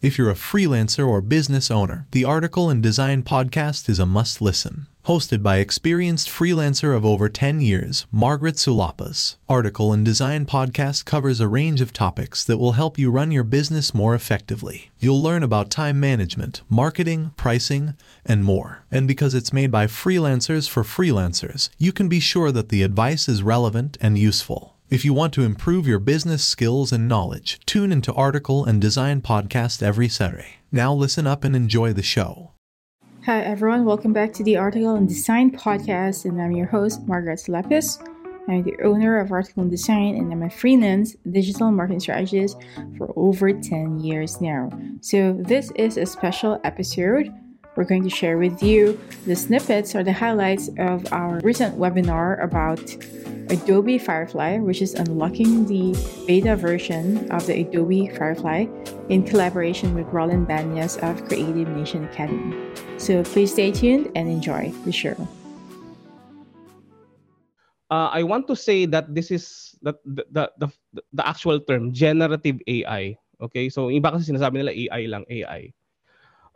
If you're a freelancer or business owner, the Article and Design podcast is a must listen. Hosted by experienced freelancer of over 10 years, Margaret Sulapas. Article and Design podcast covers a range of topics that will help you run your business more effectively. You'll learn about time management, marketing, pricing, and more. And because it's made by freelancers for freelancers, you can be sure that the advice is relevant and useful. If you want to improve your business skills and knowledge, tune into Article and Design Podcast every Saturday. Now listen up and enjoy the show. Hi, everyone. Welcome back to the Article and Design Podcast, and I'm your host, Margaret Lepis. I'm the owner of Article and Design, and I'm a freelance digital marketing strategist for over 10 years now. So, this is a special episode. We're going to share with you the snippets or the highlights of our recent webinar about Adobe Firefly, which is unlocking the beta version of the Adobe Firefly in collaboration with Roland Banyas of Creative Nation Academy. So please stay tuned and enjoy the show. Uh, I want to say that this is the, the, the, the actual term, generative AI. Okay, so iba kasi sinasabi nila AI lang, AI.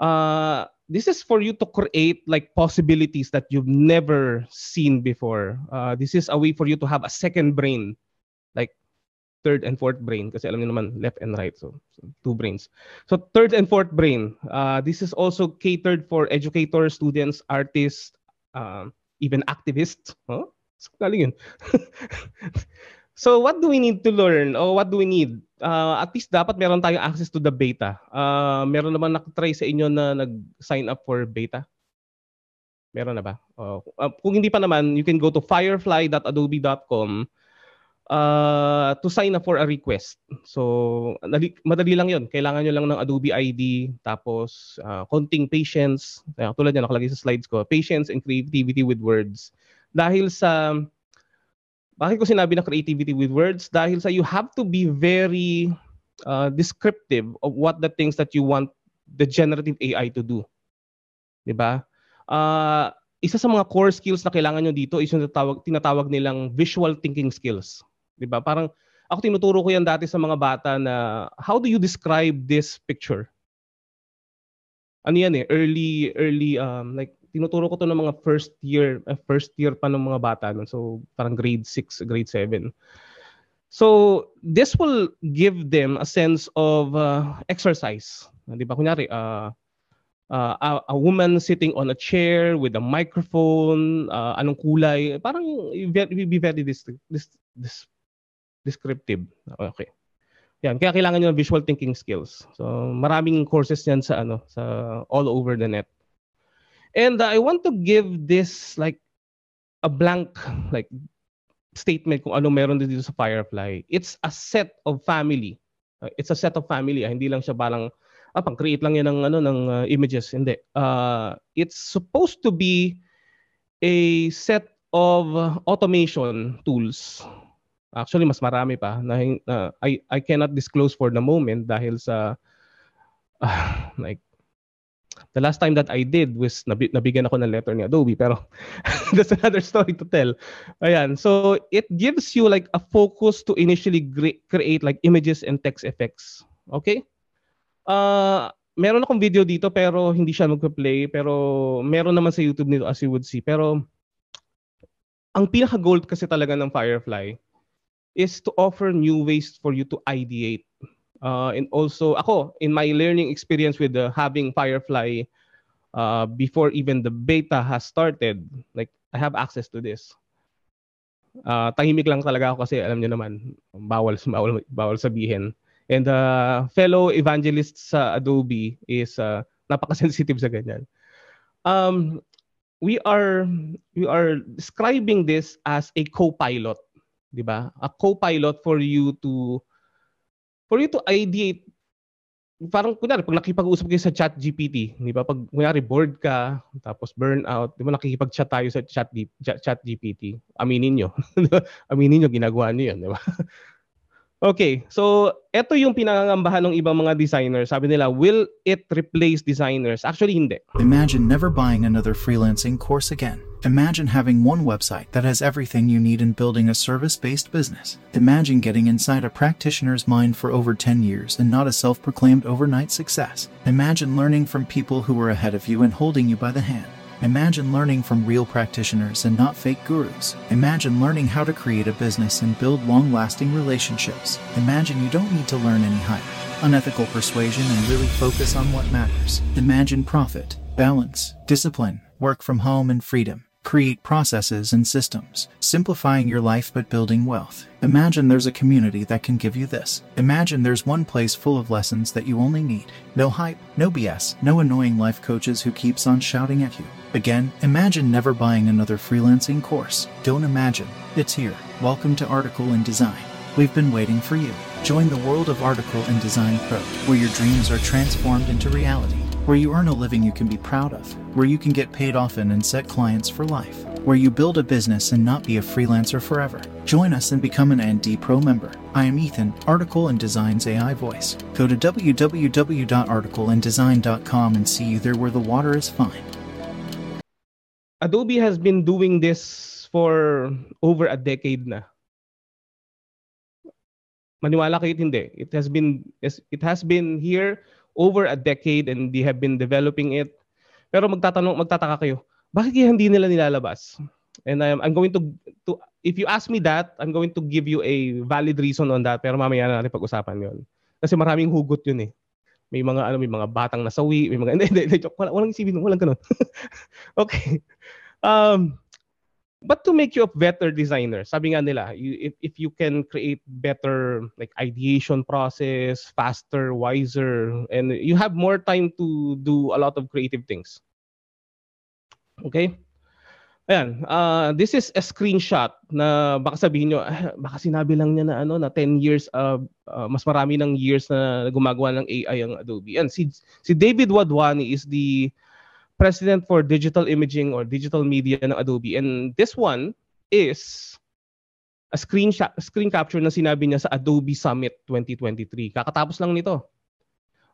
Uh, this is for you to create like possibilities that you've never seen before. Uh, this is a way for you to have a second brain, like third and fourth brain. Kasi alam niyo naman, left and right. So, so two brains. So third and fourth brain. Uh, this is also catered for educators, students, artists, uh, even activists. Huh? So what do we need to learn or what do we need? Uh, at least dapat meron tayong access to the beta. Uh, meron naman nakatry sa inyo na nag-sign up for beta? Meron na ba? Uh, kung hindi pa naman, you can go to firefly.adobe.com uh, to sign up for a request. So, madali, madali lang yon Kailangan nyo lang ng Adobe ID, tapos uh, konting patience. Uh, tulad yan, nakalagay sa slides ko. Patience and creativity with words. Dahil sa bakit ko sinabi na creativity with words? Dahil sa you have to be very uh, descriptive of what the things that you want the generative AI to do. 'Di ba? Uh, isa sa mga core skills na kailangan nyo dito is yung tinatawag, tinatawag nilang visual thinking skills. 'Di ba? Parang ako tinuturo ko yan dati sa mga bata na how do you describe this picture? Ano yan eh, early early um like tinuturo ko to ng mga first year, uh, first year pa ng mga bata. No? So, parang grade 6, grade 7. So, this will give them a sense of uh, exercise. Di ba? Kunyari, uh, uh, a, a woman sitting on a chair with a microphone, uh, anong kulay, parang very, be very dis, dis, dis, descriptive. Okay. Yan, kaya kailangan niyo ng visual thinking skills. So, maraming courses yan sa ano, sa all over the net. And uh, I want to give this like a blank like statement kung ano meron dito sa Firefly. It's a set of family. Uh, it's a set of family. Ah. Hindi lang siya balang ah, pang-create lang yan ng ano ng uh, images. Hindi. Uh, it's supposed to be a set of automation tools. Actually, mas marami pa na uh, I I cannot disclose for the moment dahil sa uh, like The last time that I did was nab- nabigyan ako ng letter ni Adobe pero that's another story to tell. Ayan. So it gives you like a focus to initially gre- create like images and text effects. Okay? Uh, meron akong video dito pero hindi siya magpa-play pero meron naman sa YouTube nito as you would see. Pero ang pinaka-goal kasi talaga ng Firefly is to offer new ways for you to ideate Uh, and also, ako, in my learning experience with uh, having Firefly uh, before even the beta has started, like, I have access to this. Uh, tahimik lang talaga ako kasi alam niyo naman, bawal, bawal, bawal sabihin. And uh, fellow evangelists sa Adobe is uh, napaka-sensitive sa ganyan. Um, we are we are describing this as a co-pilot, 'di ba? A co-pilot for you to for you to ideate, parang kunyari, pag nakipag-usap kayo sa chat GPT, di ba? Pag kunyari bored ka, tapos burnout, di ba nakikipag-chat tayo sa chat, chat, chat GPT, aminin nyo. aminin nyo, ginagawa nyo yun, di ba? Okay, so ito yung pinangangambahan ng ibang mga designers. Sabi nila, will it replace designers? Actually, hindi. Imagine never buying another freelancing course again. Imagine having one website that has everything you need in building a service based business. Imagine getting inside a practitioner's mind for over 10 years and not a self proclaimed overnight success. Imagine learning from people who were ahead of you and holding you by the hand. Imagine learning from real practitioners and not fake gurus. Imagine learning how to create a business and build long lasting relationships. Imagine you don't need to learn any hype, unethical persuasion, and really focus on what matters. Imagine profit, balance, discipline, work from home, and freedom. Create processes and systems, simplifying your life but building wealth. Imagine there's a community that can give you this. Imagine there's one place full of lessons that you only need. No hype, no BS, no annoying life coaches who keeps on shouting at you. Again, imagine never buying another freelancing course. Don't imagine. It's here. Welcome to Article and Design. We've been waiting for you. Join the world of Article and Design Pro, where your dreams are transformed into reality where you earn a living you can be proud of, where you can get paid often and set clients for life, where you build a business and not be a freelancer forever. Join us and become an ND Pro member. I am Ethan, Article and Design's AI voice. Go to www.articleanddesign.com and see you there where the water is fine. Adobe has been doing this for over a decade na. Maniwala kayo hindi. It has been it has been here over a decade and they have been developing it. Pero magtatanong, magtataka kayo, bakit kaya hindi nila nilalabas? And I'm, I'm going to, to, if you ask me that, I'm going to give you a valid reason on that. Pero mamaya na natin pag-usapan yon Kasi maraming hugot yun eh. May mga ano, may mga batang nasawi, may mga hindi, hindi, hindi wala, walang isipin, walang ganun. okay. Um, but to make you a better designer sabi nga nila you, if, if you can create better like ideation process faster wiser and you have more time to do a lot of creative things okay Ayan, uh, this is a screenshot na baka sabihin nyo, ah, baka sinabi lang niya na ano na 10 years uh, uh, mas marami ng years na gumagawa ng AI ang Adobe. Yan si si David Wadwani is the president for digital imaging or digital media ng Adobe. And this one is a screen, sh- screen capture na sinabi niya sa Adobe Summit 2023. Kakatapos lang nito.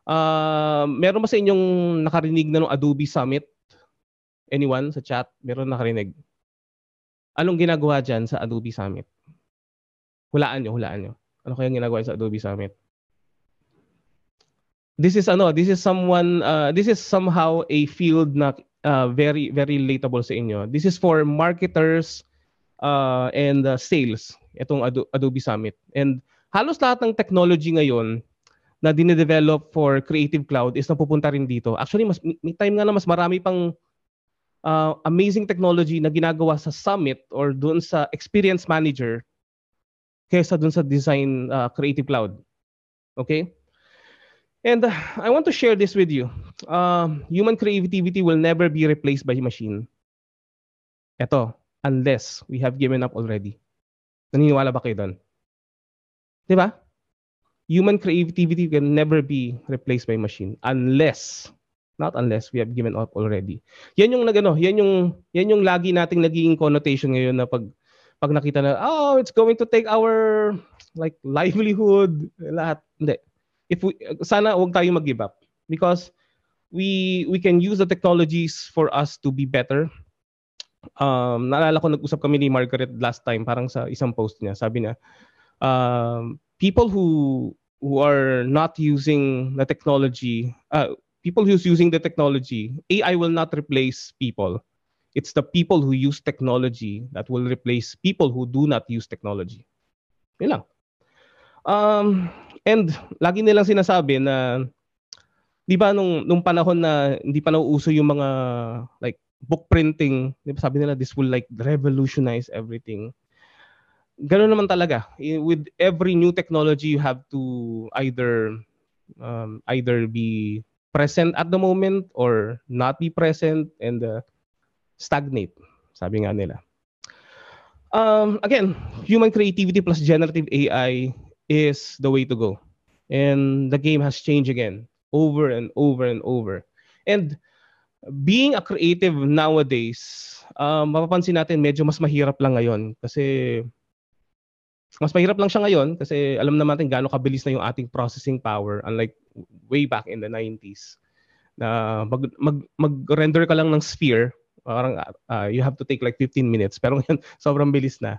Uh, meron ba sa inyong nakarinig na ng Adobe Summit? Anyone sa chat? Meron nakarinig? Anong ginagawa dyan sa Adobe Summit? Hulaan nyo, hulaan nyo. Ano kaya ginagawa sa Adobe Summit? This is ano, this is someone uh, this is somehow a field na uh, very very relatable sa inyo. This is for marketers uh, and uh, sales itong Adobe Summit. And halos lahat ng technology ngayon na dinedevelop for Creative Cloud is napupunta rin dito. Actually, mas may time nga na mas marami pang uh, amazing technology na ginagawa sa Summit or doon sa Experience Manager kaysa doon sa Design uh, Creative Cloud. Okay? And uh, I want to share this with you. Uh, human creativity will never be replaced by machine. Ito, unless we have given up already. Naniniwala ba kayo doon? Di ba? Human creativity can never be replaced by machine unless not unless we have given up already. Yan yung nagano, yan yung yan yung lagi nating naging connotation ngayon na pag pag nakita na oh, it's going to take our like livelihood lahat. Hindi if we sana wag tayo mag-give up because we we can use the technologies for us to be better. Um, naalala ko nag-usap kami ni Margaret last time parang sa isang post niya. Sabi niya, um, people who who are not using the technology, uh, people who's using the technology, AI will not replace people. It's the people who use technology that will replace people who do not use technology. Yun lang. Um, And lagi nilang sinasabi na 'di ba nung nung panahon na hindi pa nauuso yung mga like book printing, 'di ba sabi nila this will like revolutionize everything. Ganoon naman talaga. With every new technology you have to either um, either be present at the moment or not be present and uh, stagnate, sabi nga nila. Um, again, human creativity plus generative AI is the way to go. And the game has changed again over and over and over. And being a creative nowadays, um, mapapansin natin medyo mas mahirap lang ngayon kasi mas mahirap lang siya ngayon kasi alam naman natin gaano kabilis na yung ating processing power unlike way back in the 90s na mag, mag, mag-render ka lang ng sphere parang uh, you have to take like 15 minutes pero ngayon sobrang bilis na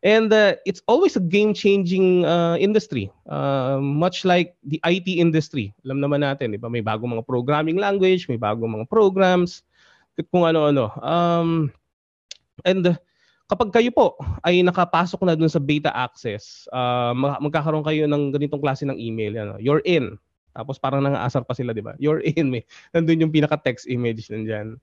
and uh, it's always a game changing uh, industry uh, much like the IT industry alam naman natin di ba may bagong mga programming language may bagong mga programs kung ano-ano um, and kapag kayo po ay nakapasok na dun sa beta access, uh, magkakaroon kayo ng ganitong klase ng email. Ano, you're in. Tapos parang nangaasar pa sila, di ba? You're in. May, nandun yung pinaka-text image nandyan.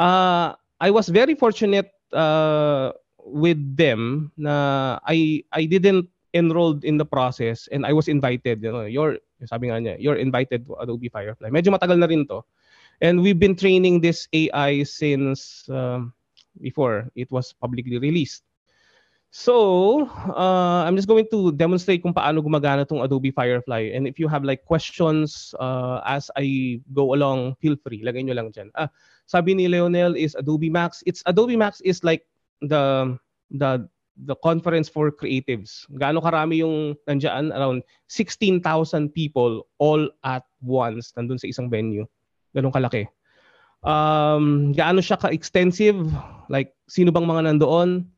Uh, I was very fortunate uh, with them na I I didn't enrolled in the process and I was invited. You know, you're, sabi nga niya, you're invited to Adobe Firefly. Medyo matagal na rin to. And we've been training this AI since um, before it was publicly released. So, uh, I'm just going to demonstrate kung paano gumagana tong Adobe Firefly. And if you have like questions uh, as I go along, feel free. Lagay nyo lang dyan. Ah, sabi ni Leonel is Adobe Max. It's Adobe Max is like the the the conference for creatives. Gaano karami yung nandiyan? Around 16,000 people all at once nandun sa isang venue. Ganun kalaki um, gaano siya ka-extensive, like sino bang mga nandoon.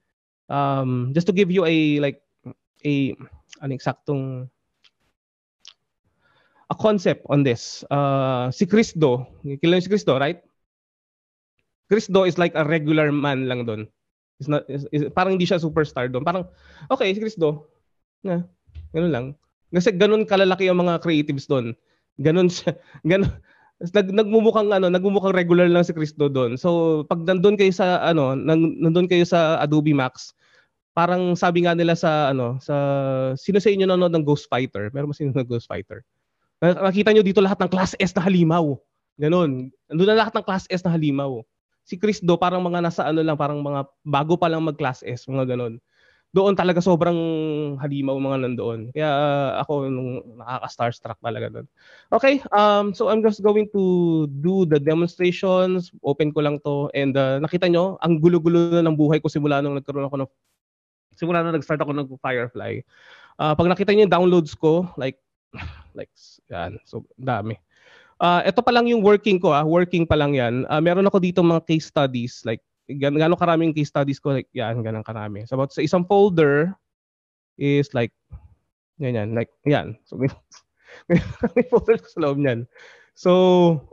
Um, just to give you a like a an eksaktong a concept on this. Uh, si Cristo, kilala si Cristo, right? Cristo is like a regular man lang doon. Is not is, is, parang hindi siya superstar doon. Parang okay, si Cristo. Na, ganun lang. Kasi ganun kalalaki ang mga creatives doon. Ganun siya, ganun nag nagmumukhang ano, nagmumukhang regular lang si Cristo doon. So pag nandoon kayo sa ano, nandoon kayo sa Adobe Max, parang sabi nga nila sa ano, sa sino sa inyo nanonood ng Ghost Fighter? Meron ba sino ng Ghost Fighter? Nakita niyo dito lahat ng class S na halimaw. Ganon. Nandoon na lahat ng class S na halimaw. Si Cristo parang mga nasa ano lang, parang mga bago pa lang mag class S, mga ganon doon talaga sobrang halimaw mga nandoon. Kaya uh, ako nung nakaka-starstruck talaga doon. Okay, um, so I'm just going to do the demonstrations. Open ko lang to and uh, nakita nyo, ang gulo-gulo na ng buhay ko simula nung nagkaroon ako ng simula nung nag-start ako ng Firefly. Uh, pag nakita niyo yung downloads ko, like like yan, so dami. Uh, ito pa lang yung working ko, ah. working pa lang yan. Uh, meron ako dito mga case studies like gan gaano karaming case studies ko like yan ganang karami. So about sa isang folder is like ganyan like yan. So may folder sa loob niyan. So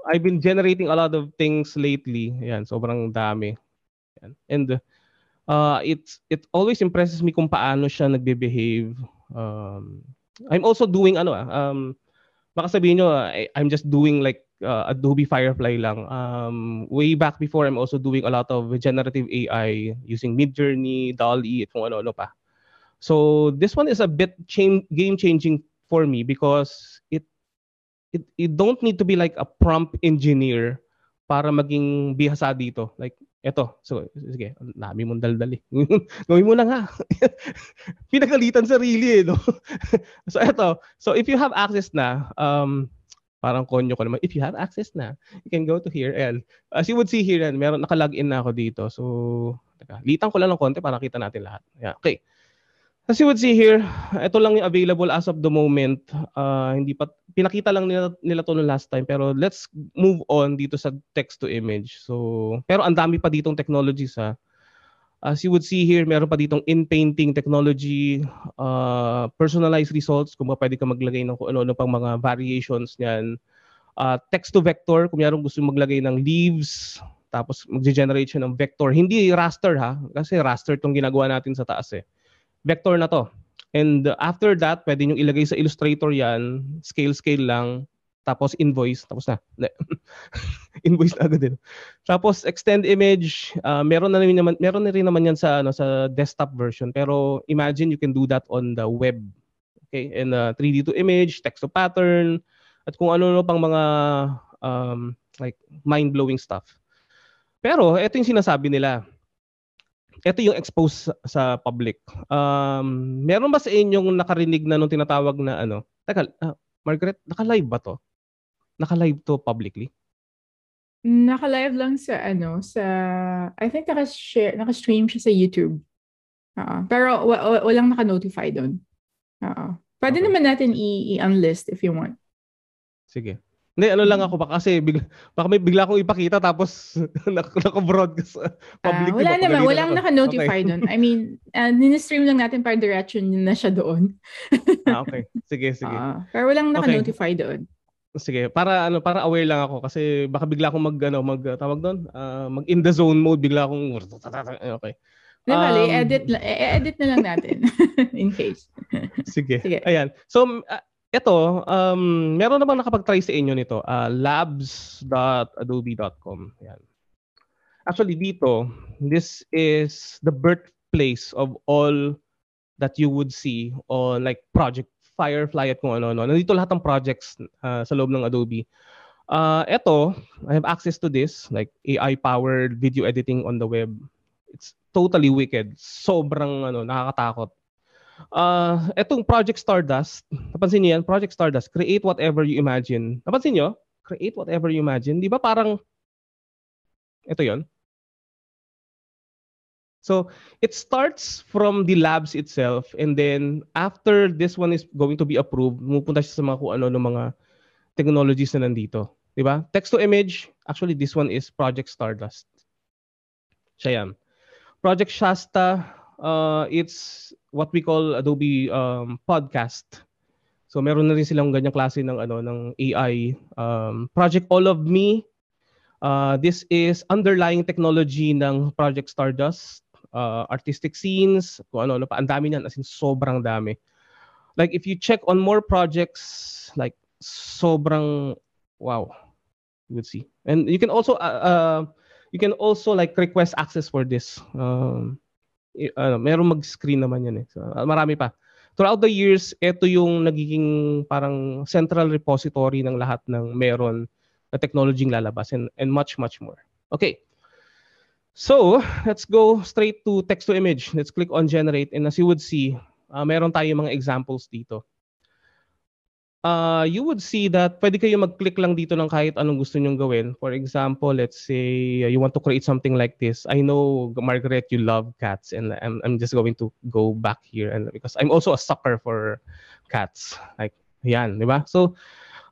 I've been generating a lot of things lately. Yan, sobrang dami. Yan. And uh it's it always impresses me kung paano siya nagbe-behave. Um I'm also doing ano ah um baka sabihin nyo, I, I'm just doing like uh, Adobe Firefly lang. Um, way back before, I'm also doing a lot of generative AI using Midjourney, DALL-E, at kung ano-ano pa. So this one is a bit change, game-changing for me because it, it it don't need to be like a prompt engineer para maging bihasa dito. Like, eto. So, sige, nami mong daldali. Gawin mo na nga. Pinagalitan sarili eh, no? so, eto. So, if you have access na, um, parang konyo ko naman, if you have access na, you can go to here. And as you would see here, meron naka-login na ako dito. So, teka, litan ko lang ng konti para kita natin lahat. Yeah, okay. As you would see here, ito lang yung available as of the moment. Uh, hindi pa pinakita lang nila nila to no last time pero let's move on dito sa text to image. So, pero ang dami pa ditong technologies ha. As you would see here, meron pa ditong in-painting technology, uh, personalized results, kung pwede ka maglagay ng ano-ano pang mga variations niyan. Uh, text to vector, kung meron gusto maglagay ng leaves, tapos mag-generate siya ng vector. Hindi raster ha, kasi raster tong ginagawa natin sa taas eh. Vector na to. And after that, pwede nyo ilagay sa Illustrator yan, scale-scale lang, tapos invoice, tapos na. invoice na agad din. Tapos extend image, uh, meron na rin naman meron na rin naman yan sa ano sa desktop version, pero imagine you can do that on the web. Okay? And uh, 3D to image, text to pattern, at kung ano-ano pang mga um, like mind-blowing stuff. Pero ito yung sinasabi nila. Ito yung expose sa public. Um, meron ba sa inyong nakarinig na nung tinatawag na ano? Teka, uh, Margaret, naka-live ba to? Naka-live to publicly? Naka-live lang sa ano, sa I think naka-share, naka-stream siya sa YouTube. Oo. Pero wa- wa- walang naka-notify doon. Oo. Pwede Okay. naman natin i- i-unlist if you want. Sige. Hindi, ano lang ako baka kasi bigla, baka may bigla akong ipakita tapos nak- naka-broadcast uh, Ah, public. wala naman, walang naka-notify Okay. doon. I mean, uh, ninistream lang natin para direction na siya doon. ah, okay. Sige, sige. Ah, pero walang naka-notify doon. Sige, para ano, para aware lang ako kasi baka bigla akong mag ano, mag uh, tawag doon, ah, mag in the zone mode bigla akong okay. Di Um, i-edit, la- i-edit na lang natin in case. Sige. Sige. Ayan. So uh, ito, um meron namang nakapag-try sa inyo nito, uh, labs.adobe.com. Yan. Actually dito, this is the birthplace of all that you would see on like Project Firefly at kung ano-ano. Nandito lahat ng projects uh, sa loob ng Adobe. Uh, ito, I have access to this, like AI-powered video editing on the web. It's totally wicked. Sobrang ano, nakakatakot. Uh, etong Project Stardust, napansin niyo yan? Project Stardust, create whatever you imagine. Napansin niyo? Create whatever you imagine. Di ba parang, ito yon So, it starts from the labs itself and then after this one is going to be approved, pumupunta siya sa mga kung ano ng mga technologies na nandito. Di ba? Text to image, actually this one is Project Stardust. Siya yan. Project Shasta, uh, it's what we call Adobe um, Podcast. So meron na rin silang ganyang klase ng ano ng AI. Um, Project All of Me, uh, this is underlying technology ng Project Stardust. Uh, artistic scenes, kung ano, ano pa, ang dami niyan, as in sobrang dami. Like if you check on more projects, like sobrang, wow, you would see. And you can also, uh, uh, you can also like request access for this. Um, ano, meron mag-screen naman yan eh. So, marami pa. Throughout the years, ito yung nagiging parang central repository ng lahat ng meron na technology lalabas and, and much, much more. Okay. So, let's go straight to text to image. Let's click on generate and as you would see, uh, meron tayo mga examples dito. Uh, you would see that pwede kayo mag-click lang dito ng kahit anong gusto nyong gawin. For example, let's say uh, you want to create something like this. I know, Margaret, you love cats and I'm, I'm just going to go back here and because I'm also a sucker for cats. Like, yan, di ba? So,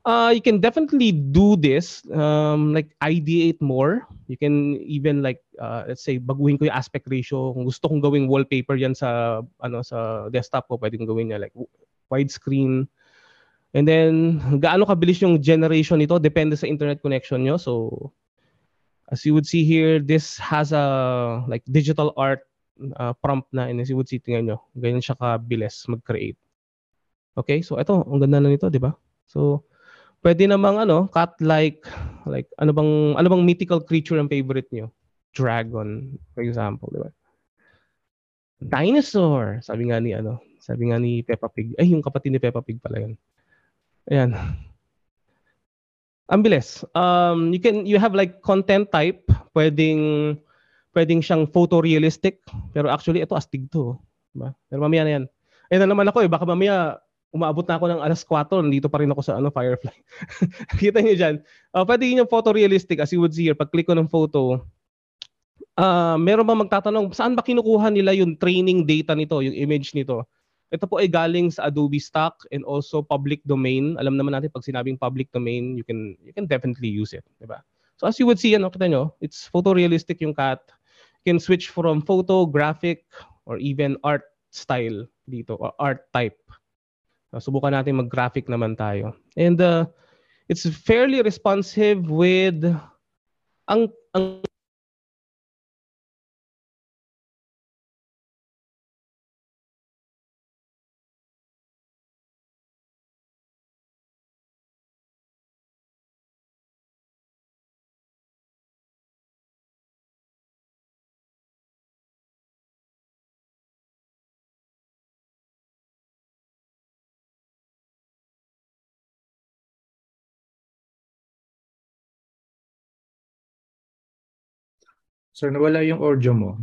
uh, you can definitely do this, um, like ideate more. You can even like, uh, let's say, baguhin ko yung aspect ratio. Kung gusto kong gawing wallpaper yan sa, ano, sa desktop ko, pwede kong gawin niya like widescrreen. And then, gaano kabilis yung generation nito, depende sa internet connection nyo. So, as you would see here, this has a like digital art uh, prompt na. And as you would see, tingnan nyo, ganyan siya kabilis mag-create. Okay, so ito, ang ganda na nito, di ba? So, pwede namang ano, cat like, like ano bang, ano bang mythical creature ang favorite nyo? Dragon, for example, di ba? Dinosaur, sabi nga ni ano, sabi nga ni Peppa Pig. Ay, yung kapatid ni Peppa Pig pala yun. Ayan. Ang. Um, you can you have like content type, pwedeng pwedeng siyang photorealistic, pero actually ito astig to, diba? Pero mamaya na 'yan. Ayun na naman ako eh, baka mamaya umaabot na ako ng alas 4, nandito pa rin ako sa ano Firefly. Kita niyo diyan. Uh, pwede yung photorealistic as you would see here, pag click ko ng photo, ah meron ba magtatanong saan ba kinukuha nila yung training data nito, yung image nito? Ito po ay galing sa Adobe Stock and also public domain. Alam naman natin pag sinabing public domain, you can you can definitely use it, 'di ba? So as you would see, ano kita nyo, it's photorealistic yung cat. You can switch from photo, graphic, or even art style dito, or art type. So, subukan natin mag-graphic naman tayo. And uh, it's fairly responsive with ang ang Sir, nawala yung audio mo.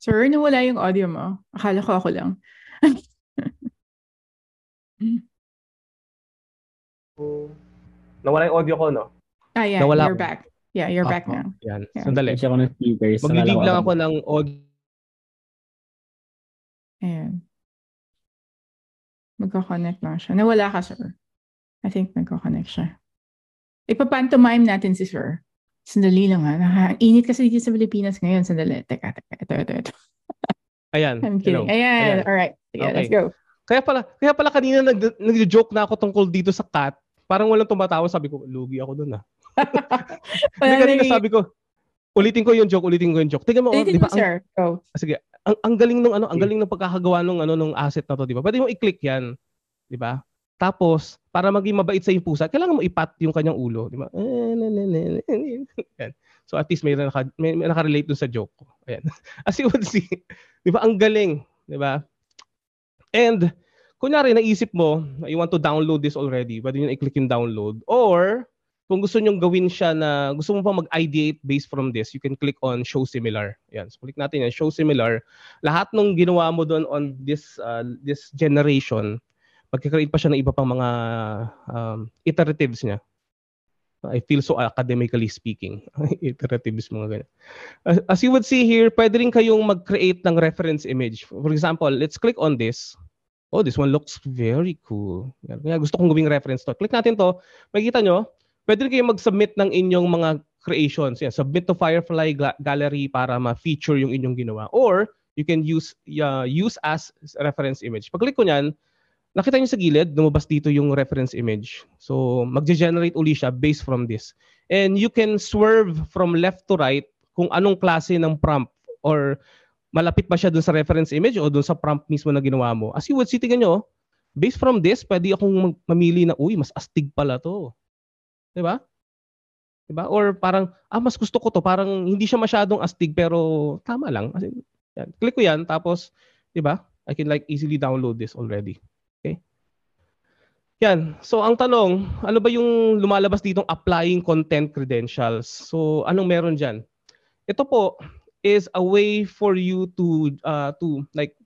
Sir, nawala yung audio mo. Akala ko ako lang. nawala yung audio ko, no? ah, yeah, Nawala you're ako. back. Yeah, you're back Ako. now. Yan. Yeah. Sandali. Kasi ako ng speakers. Mag-leave lang ako ng audio Ayan. Magko-connect lang siya. Nawala ka, sir. I think nagko-connect siya. Ipapantomime natin si sir. Sandali lang ha. Nakainit kasi dito sa Pilipinas ngayon. Sandali. Teka, teka. Ito, ito, ito. Ayan. I'm kidding. Hello. Ayan. Ayan. Alright. Sige, Okay. let's go. Kaya pala, kaya pala kanina nag, nag-joke na ako tungkol dito sa cat. Parang walang tumatawa. Sabi ko, lugi ako dun ah. Hindi kanina sabi ko, ulitin ko yung joke, ulitin ko yung joke. Tingnan mo, oh, Ulitin di mo, ba? Ang, sir. Go. sige, ang, ang galing nung ano, ang galing ng pagkakagawa nung ano nung asset na to, di ba? Pwede mo i-click 'yan, di ba? Tapos, para maging mabait sa yung pusa, kailangan mo ipat yung kanyang ulo, di ba? Yan. So at least may, naka, may, may nakarelate dun sa joke ko. Ayan. As you would see, di ba? Ang galing, di ba? And, kunyari, naisip mo, you want to download this already, pwede nyo i-click yung download. Or, kung gusto nyong gawin siya na, gusto mo pa mag-ideate based from this, you can click on show similar. Yan. So, click natin yan, show similar. Lahat nung ginawa mo doon on this uh, this generation, magkakreate pa siya ng iba pang mga um, iteratives niya. I feel so academically speaking. iteratives, mga ganyan. As, as you would see here, pwede rin kayong mag-create ng reference image. For example, let's click on this. Oh, this one looks very cool. Kaya gusto kong gawing reference to. Click natin to. Makikita nyo, pwede rin kayong mag-submit ng inyong mga creations. Yan, submit to Firefly Ga- Gallery para ma-feature yung inyong ginawa. Or, you can use uh, use as reference image. Pag-click ko niyan, nakita niyo sa gilid, lumabas dito yung reference image. So, magge-generate uli siya based from this. And you can swerve from left to right kung anong klase ng prompt or malapit ba siya dun sa reference image o dun sa prompt mismo na ginawa mo. As you would see, tingnan nyo, based from this, pwede akong mamili na, uy, mas astig pala to. 'Di ba? 'Di ba? Or parang, ah, mas gusto ko to. Parang hindi siya masyadong astig pero tama lang. As in, yan. Click ko yan, tapos, 'di ba? I can like easily download this already. Okay? Yan. So, ang tanong, ano ba yung lumalabas ditong applying content credentials? So, anong meron dyan? Ito po is a way for you to uh, to like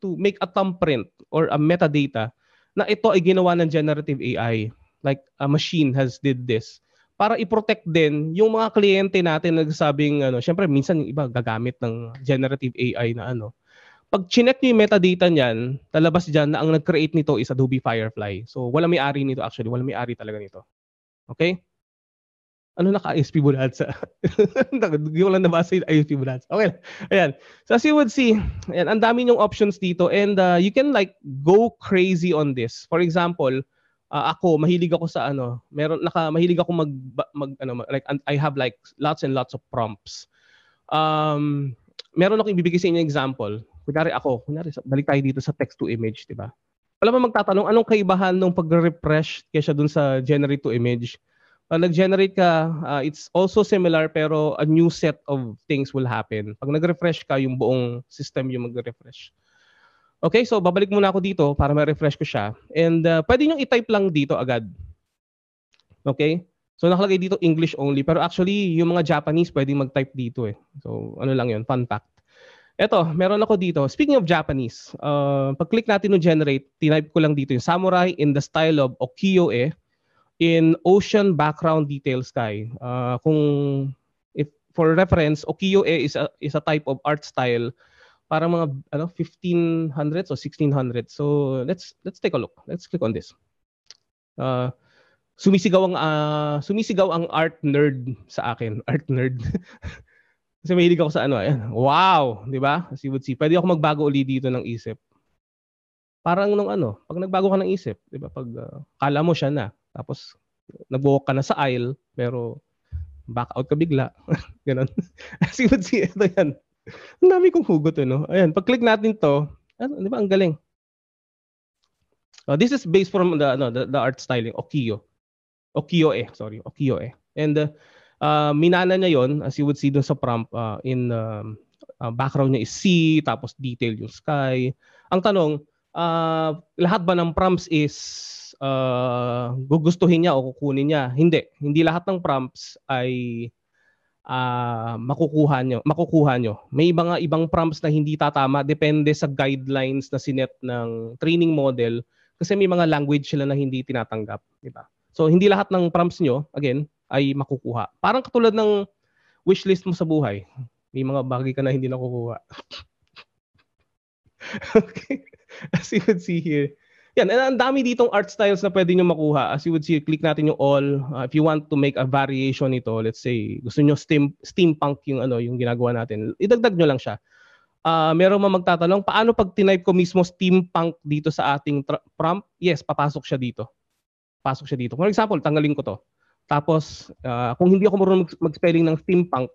to make a thumbprint or a metadata na ito ay ginawa ng generative AI. Like a machine has did this para i-protect din yung mga kliyente natin na nagsasabing ano, syempre minsan yung iba gagamit ng generative AI na ano. Pag chinek niyo yung metadata niyan, talabas diyan na ang nag-create nito is Adobe Firefly. So wala may-ari nito actually, wala may-ari talaga nito. Okay? Ano naka-ISP Bonanza? Hindi ko lang nabasa yung ISP Bonanza. Okay. Ayan. So as you would see, ayan, ang dami yung options dito and uh, you can like go crazy on this. For example, uh, ako mahilig ako sa ano, meron naka mahilig ako mag, mag ano like I have like lots and lots of prompts. Um meron ako ibibigay sa inyo example. Kunyari ako, kunyari balik tayo dito sa text to image, di ba? Wala ba magtatanong anong kaibahan nung pag-refresh kaysa dun sa generate to image? Pag nag-generate ka, uh, it's also similar pero a new set of things will happen. Pag nag-refresh ka, yung buong system yung mag-refresh. Okay, so babalik muna ako dito para ma-refresh ko siya. And uh, pwede nyo i-type lang dito agad. Okay? So nakalagay dito English only. Pero actually, yung mga Japanese pwedeng mag-type dito eh. So ano lang yun, fun fact. Eto, meron ako dito. Speaking of Japanese, uh, pag-click natin no generate, tinype ko lang dito yung samurai in the style of ukiyo-e in ocean background detail sky. Uh, kung if for reference, ukiyo-e is a, is a type of art style para mga ano 1500s o 1600s. So let's let's take a look. Let's click on this. Uh, sumisigaw ang uh, sumisigaw ang art nerd sa akin, art nerd. Kasi mahilig ako sa ano, ayan. Wow, 'di ba? See, pwede ako magbago uli dito ng isip. Parang nung ano, pag nagbago ka ng isip, 'di ba? Pag uh, kala mo siya na, tapos nag-walk ka na sa aisle, pero back out ka bigla. Ganon. See, ito yan. Ang dami kong hugot, ano? Ayan, pag-click natin to, ano, di ba, ang galing. Uh, this is based from the, ano, the, the art styling, Okiyo. Okiyo eh, sorry, Okiyo eh. And uh, uh, minana niya yon as you would see dun sa prompt, uh, in um, uh, background niya is sea, tapos detail yung sky. Ang tanong, uh, lahat ba ng prompts is uh, gugustuhin niya o kukunin niya? Hindi. Hindi lahat ng prompts ay uh, makukuha nyo, makukuha nyo. May mga ibang prompts na hindi tatama depende sa guidelines na sinet ng training model kasi may mga language sila na hindi tinatanggap, di ba? So hindi lahat ng prompts nyo, again, ay makukuha. Parang katulad ng wishlist mo sa buhay. May mga bagay ka na hindi nakukuha. okay. As you would see here. Yan, and ang dami ditong art styles na pwede nyo makuha. As you would see, click natin yung all. Uh, if you want to make a variation nito, let's say, gusto nyo steam, steampunk yung, ano, yung ginagawa natin, idagdag nyo lang siya. Uh, meron man magtatanong, paano pag tinype ko mismo steampunk dito sa ating tra- prompt? Yes, papasok siya dito. Pasok siya dito. For example, tanggalin ko to. Tapos, uh, kung hindi ako marunong mag-spelling ng steampunk,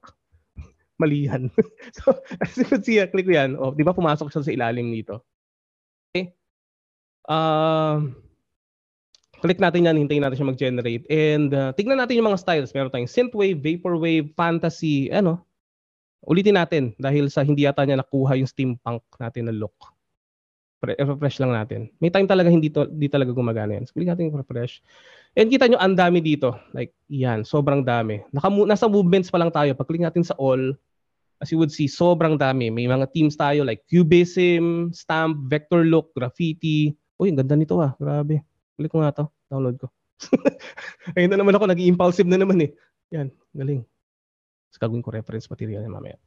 mali yan. so, as you can see, click ko yan. Oh, di ba pumasok siya sa ilalim nito? Okay? Uh, click natin yan, hintayin natin siya mag-generate. And uh, tignan natin yung mga styles. Meron tayong synthwave, vaporwave, fantasy, ano. Ulitin natin dahil sa hindi yata niya nakuha yung steampunk natin na look. Pre- refresh lang natin. May time talaga hindi, to, hindi talaga gumagana yan. So, click natin refresh. And kita nyo, ang dami dito. Like, yan, sobrang dami. Naka, nasa movements pa lang tayo. Pag click natin sa all, as you would see, sobrang dami. May mga teams tayo like Cubism, Stamp, Vector Look, Graffiti, Uy, ang ganda nito ah. Grabe. Click ko nga to. Download ko. Ayun na naman ako. Nag-impulsive na naman eh. Yan. Galing. Tapos gagawin ko reference material yan mamaya.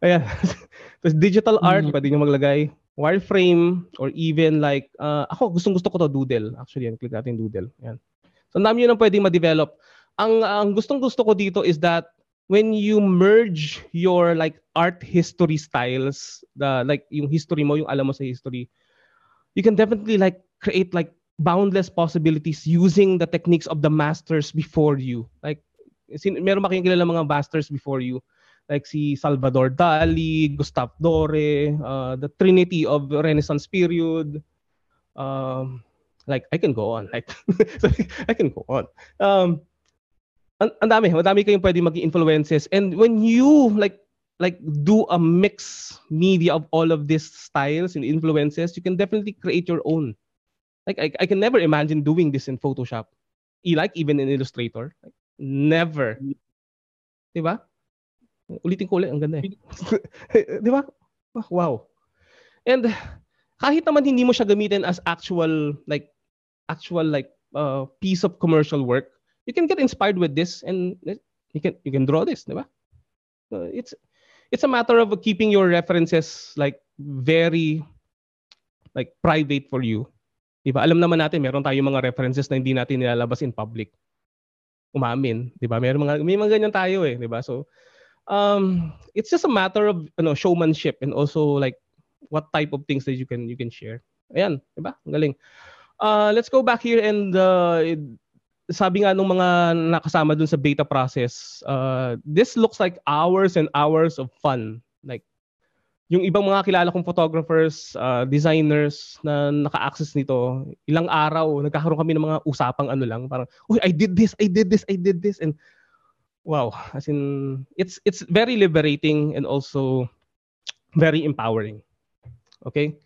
Ayan. Tapos digital art, mm-hmm. pwede nyo maglagay. Wireframe or even like, uh, ako gustong gusto ko to doodle. Actually, yan. Click natin doodle. Yan. So, ang dami yun ang pwedeng ma-develop. Ang, ang gustong gusto ko dito is that when you merge your like art history styles, the like yung history mo, yung alam mo sa history, you can definitely like create like boundless possibilities using the techniques of the masters before you. Like, sin- meron ba kayong kilala mga masters before you? Like si Salvador Dali, Gustave Dore, uh, the trinity of Renaissance period. Um, like, I can go on. Like, I can go on. Um, ang dami, ang dami kayong pwede maging influences. And when you like like do a mix media of all of these styles and influences, you can definitely create your own. Like I, I can never imagine doing this in Photoshop. Like even in Illustrator. Like, never. Diba? Ulitin ko ulit, ang ganda eh. Diba? Wow. And kahit naman hindi mo siya gamitin as actual like actual like uh, piece of commercial work, you can get inspired with this and you can you can draw this, diba? Uh, it's it's a matter of keeping your references like very like private for you. Diba? Alam naman natin, meron tayong mga references na hindi natin nilalabas in public. Umamin, 'di ba? Meron mga may mga ganyan tayo eh, 'di ba? So um it's just a matter of you know, showmanship and also like what type of things that you can you can share. Ayan, 'di ba? Ang galing. Uh, let's go back here and uh, sabi nga nung mga nakasama dun sa beta process, uh, this looks like hours and hours of fun. Like, yung ibang mga kilala kong photographers, uh, designers na naka-access nito, ilang araw, nagkakaroon kami ng mga usapang ano lang, parang, uy, I did this, I did this, I did this, and wow, as in, it's, it's very liberating and also very empowering. Okay?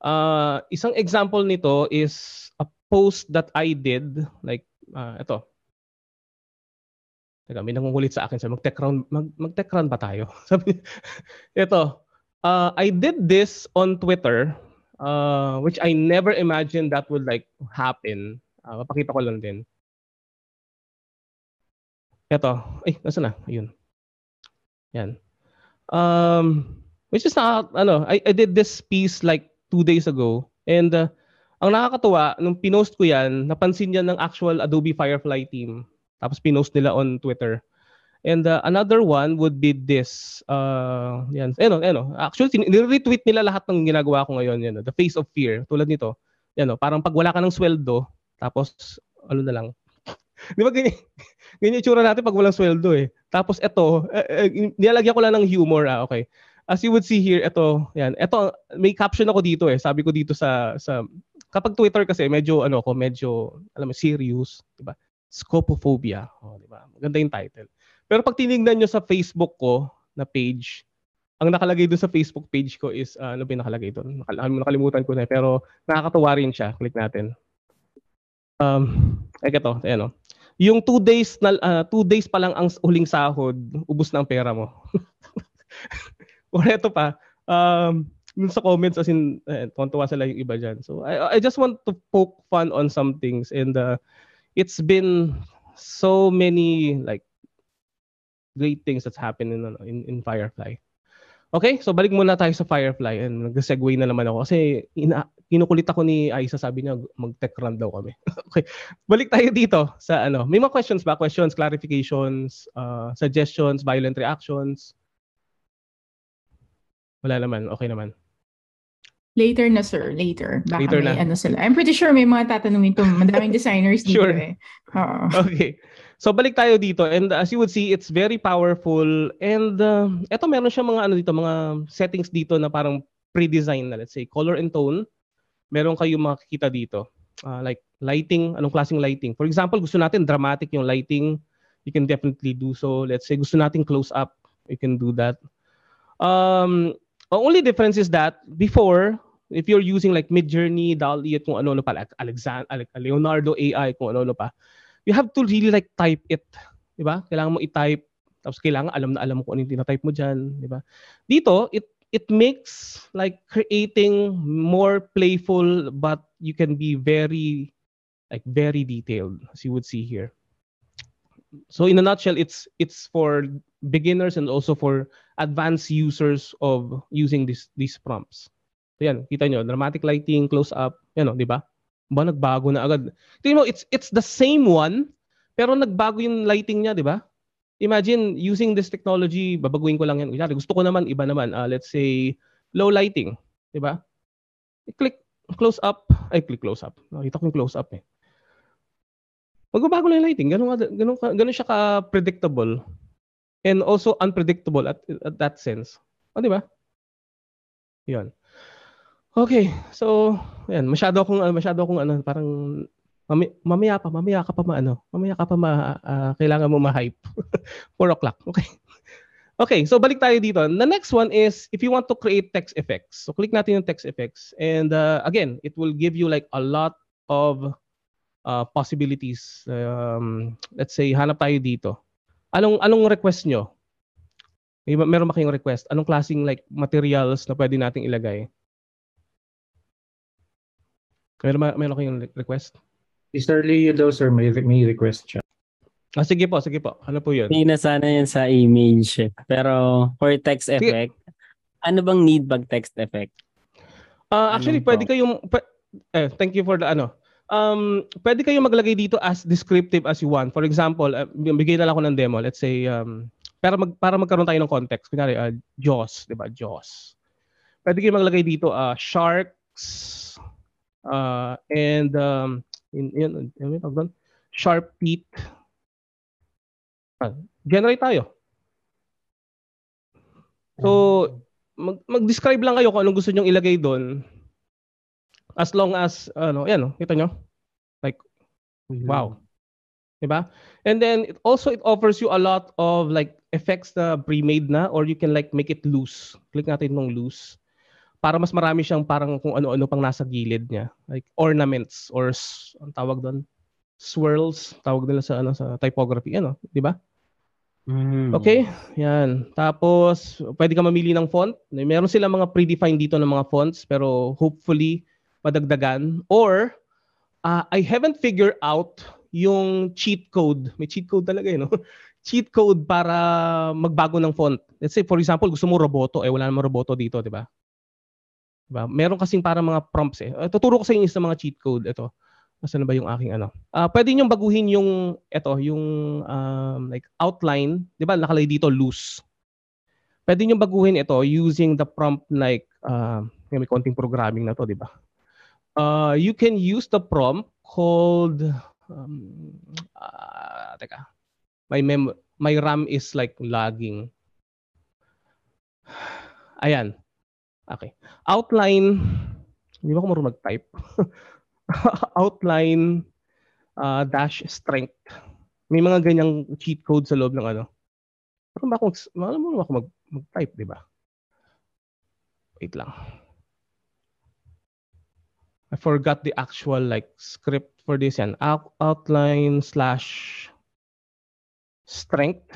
Uh, isang example nito is a post that I did, like uh, ito. Teka, may nangungulit sa akin. Sabi, mag-tech round, mag, mag-tech round ba tayo? Sabi, ito. Uh, I did this on Twitter, uh, which I never imagined that would like happen. Uh, papakita ko lang din. Ito. Ay, nasa na? Ayun. Yan. Um, which is not, ano, I, I did this piece like two days ago. And uh, ang nakakatuwa, nung pinost ko yan, napansin yan ng actual Adobe Firefly team. Tapos pinost nila on Twitter. And uh, another one would be this. Uh, yan. Ano, ano. Actually, nire-retweet nila lahat ng ginagawa ko ngayon. Yan, the face of fear. Tulad nito. Yan, no, parang pag wala ka ng sweldo, tapos ano na lang. Di ba ganyan, ganyan yung tsura natin pag walang sweldo eh. Tapos ito, eh, eh, nilalagyan ko lang ng humor. Ah, okay. As you would see here, ito, yan. Ito, may caption ako dito eh. Sabi ko dito sa, sa kapag Twitter kasi medyo ano ko, medyo alam mo serious, 'di ba? Scopophobia. Oh, 'di ba? Maganda yung title. Pero pag tiningnan niyo sa Facebook ko na page, ang nakalagay doon sa Facebook page ko is uh, ano ba yung nakalagay doon? Nakalimutan ko na eh, pero nakakatuwa rin siya. Click natin. Um, ay ito, ayan. Yung two days na uh, two days pa lang ang huling sahod, ubos na ang pera mo. Or ito pa, um, sa comments as in eh, tuwa sila yung iba diyan. So I I just want to poke fun on some things and uh, it's been so many like great things that's happened in in, in Firefly. Okay, so balik muna tayo sa Firefly. And nag-segue na naman ako kasi ina- kinukulit ako ni Aisa, sabi niya mag-tech run daw kami. okay, balik tayo dito sa ano. May mga questions ba? Questions, clarifications, uh, suggestions, violent reactions? Wala naman, okay naman. Later na, sir. Later. Baka Later may na. ano sila. I'm pretty sure may mga tatanungin to. Madaming designers dito Sure. eh. Oo. Okay. So balik tayo dito and as you would see it's very powerful and uh, eto meron siya mga ano dito mga settings dito na parang pre-design na let's say color and tone. Meron kayo makikita dito. Uh, like lighting, anong klaseng lighting. For example, gusto natin dramatic yung lighting, you can definitely do so. Let's say gusto natin close up, you can do that. Um only difference is that before if you're using like Midjourney, DALL-E at kung ano-ano pa, like Alexander, Leonardo AI, kung ano-ano pa, you have to really like type it. Di ba? Kailangan mo i-type. Tapos kailangan alam na alam mo kung ano yung tinatype mo dyan. Di ba? Dito, it it makes like creating more playful but you can be very like very detailed as you would see here. So in a nutshell, it's it's for beginners and also for advanced users of using this these prompts. So yan, kita nyo, dramatic lighting, close up, yan o, di ba? Ba nagbago na agad. Tingnan mo, it's it's the same one, pero nagbago yung lighting niya, di ba? Imagine using this technology, babaguhin ko lang yan. Kunyari, gusto ko naman iba naman, ah, let's say low lighting, di ba? I-click close up, ay click close up. Nakita ko yung close up eh. Magbabago na yung lighting, ganun, ganun, ganun siya ka-predictable and also unpredictable at, at that sense. O, di ba? Yun. Okay, so ayan, masyado akong ano, masyado akong ano, parang mami, mamaya pa, mamaya ka pa maano, mamaya ka pa ma, ah, kailangan mo ma-hype. 4 o'clock, okay. Okay, so balik tayo dito. The next one is if you want to create text effects. So click natin yung text effects and uh, again, it will give you like a lot of uh, possibilities. Um, let's say hanap tayo dito. Anong anong request nyo? May, meron ba kayong request? Anong klaseng like materials na pwede nating ilagay? Meron, meron kayong re- request? Sir Leo daw, sir, may, may request siya. Ah, sige po, sige po. Ano po yun? Hindi na sana yan sa image. eh. Pero for text effect, ano bang need bag text effect? Ah, actually, Anong pwede kayong... pwe- eh, thank you for the ano. Um, pwede kayong maglagay dito as descriptive as you want. For example, uh, bigay na lang ako ng demo. Let's say, um, para, mag, para magkaroon tayo ng context. Kunyari, uh, Jaws, di ba? Jaws. Pwede kayong maglagay dito, uh, sharks, uh, and, um, in, yun, yun, yun, sharp teeth. Ah, generate tayo. So, mag, mag-describe lang kayo kung anong gusto nyong ilagay doon. As long as, ano, yan, kita nyo? Like, wow. Diba? And then, it also, it offers you a lot of, like, effects na pre-made na or you can, like, make it loose. Click natin nung loose. Para mas marami siyang parang kung ano-ano pang nasa gilid niya. Like, ornaments or, ang tawag doon? Swirls. Tawag nila sa, ano, sa typography. Ano, di ba? Mm. Okay, yan. Tapos, pwede ka mamili ng font. Meron sila mga predefined dito ng mga fonts, pero hopefully, madagdagan. Or, uh, I haven't figured out yung cheat code. May cheat code talaga eh, no? cheat code para magbago ng font. Let's say, for example, gusto mo roboto. Eh, wala namang roboto dito, di ba? Diba? Meron kasing parang mga prompts eh. Uh, tuturo ko sa inyo sa mga cheat code. Ito. Nasaan na ba yung aking ano? Ah, pwede niyo baguhin yung ito, yung um, like outline, 'di ba? Nakalagay dito loose. Pwede niyo baguhin ito using the prompt like uh, may konting programming na to, 'di ba? Uh, you can use the prompt called um, ah, teka. My mem my RAM is like lagging. Ayan. Okay. Outline. Hindi ba ako marunong mag-type? outline uh, dash strength. May mga ganyang cheat code sa loob ng ano. Pero ba akong, alam mo ako mag, mag-type, di ba? Wait lang. I forgot the actual like script for this yan. Out, outline slash strength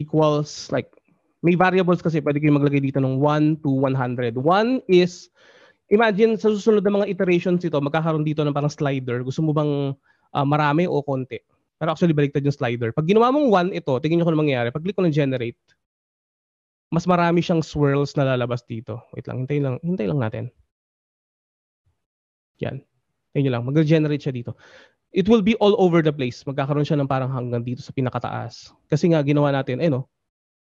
equals like may variables kasi pwede kayo maglagay dito ng 1 to 100. 1 is imagine sa susunod na mga iterations ito, magkakaroon dito ng parang slider. Gusto mo bang ah, marami o konti? Pero actually, baliktad yung slider. Pag ginawa mong 1 ito, tingin nyo kung ano mangyayari. Pag click ko ng generate, mas marami siyang swirls na lalabas dito. Wait lang, hintay lang, hintay lang natin. Yan. Ayun lang, mag-generate siya dito. It will be all over the place. Magkakaroon siya ng parang hanggang dito sa pinakataas. Kasi nga ginawa natin, eh no,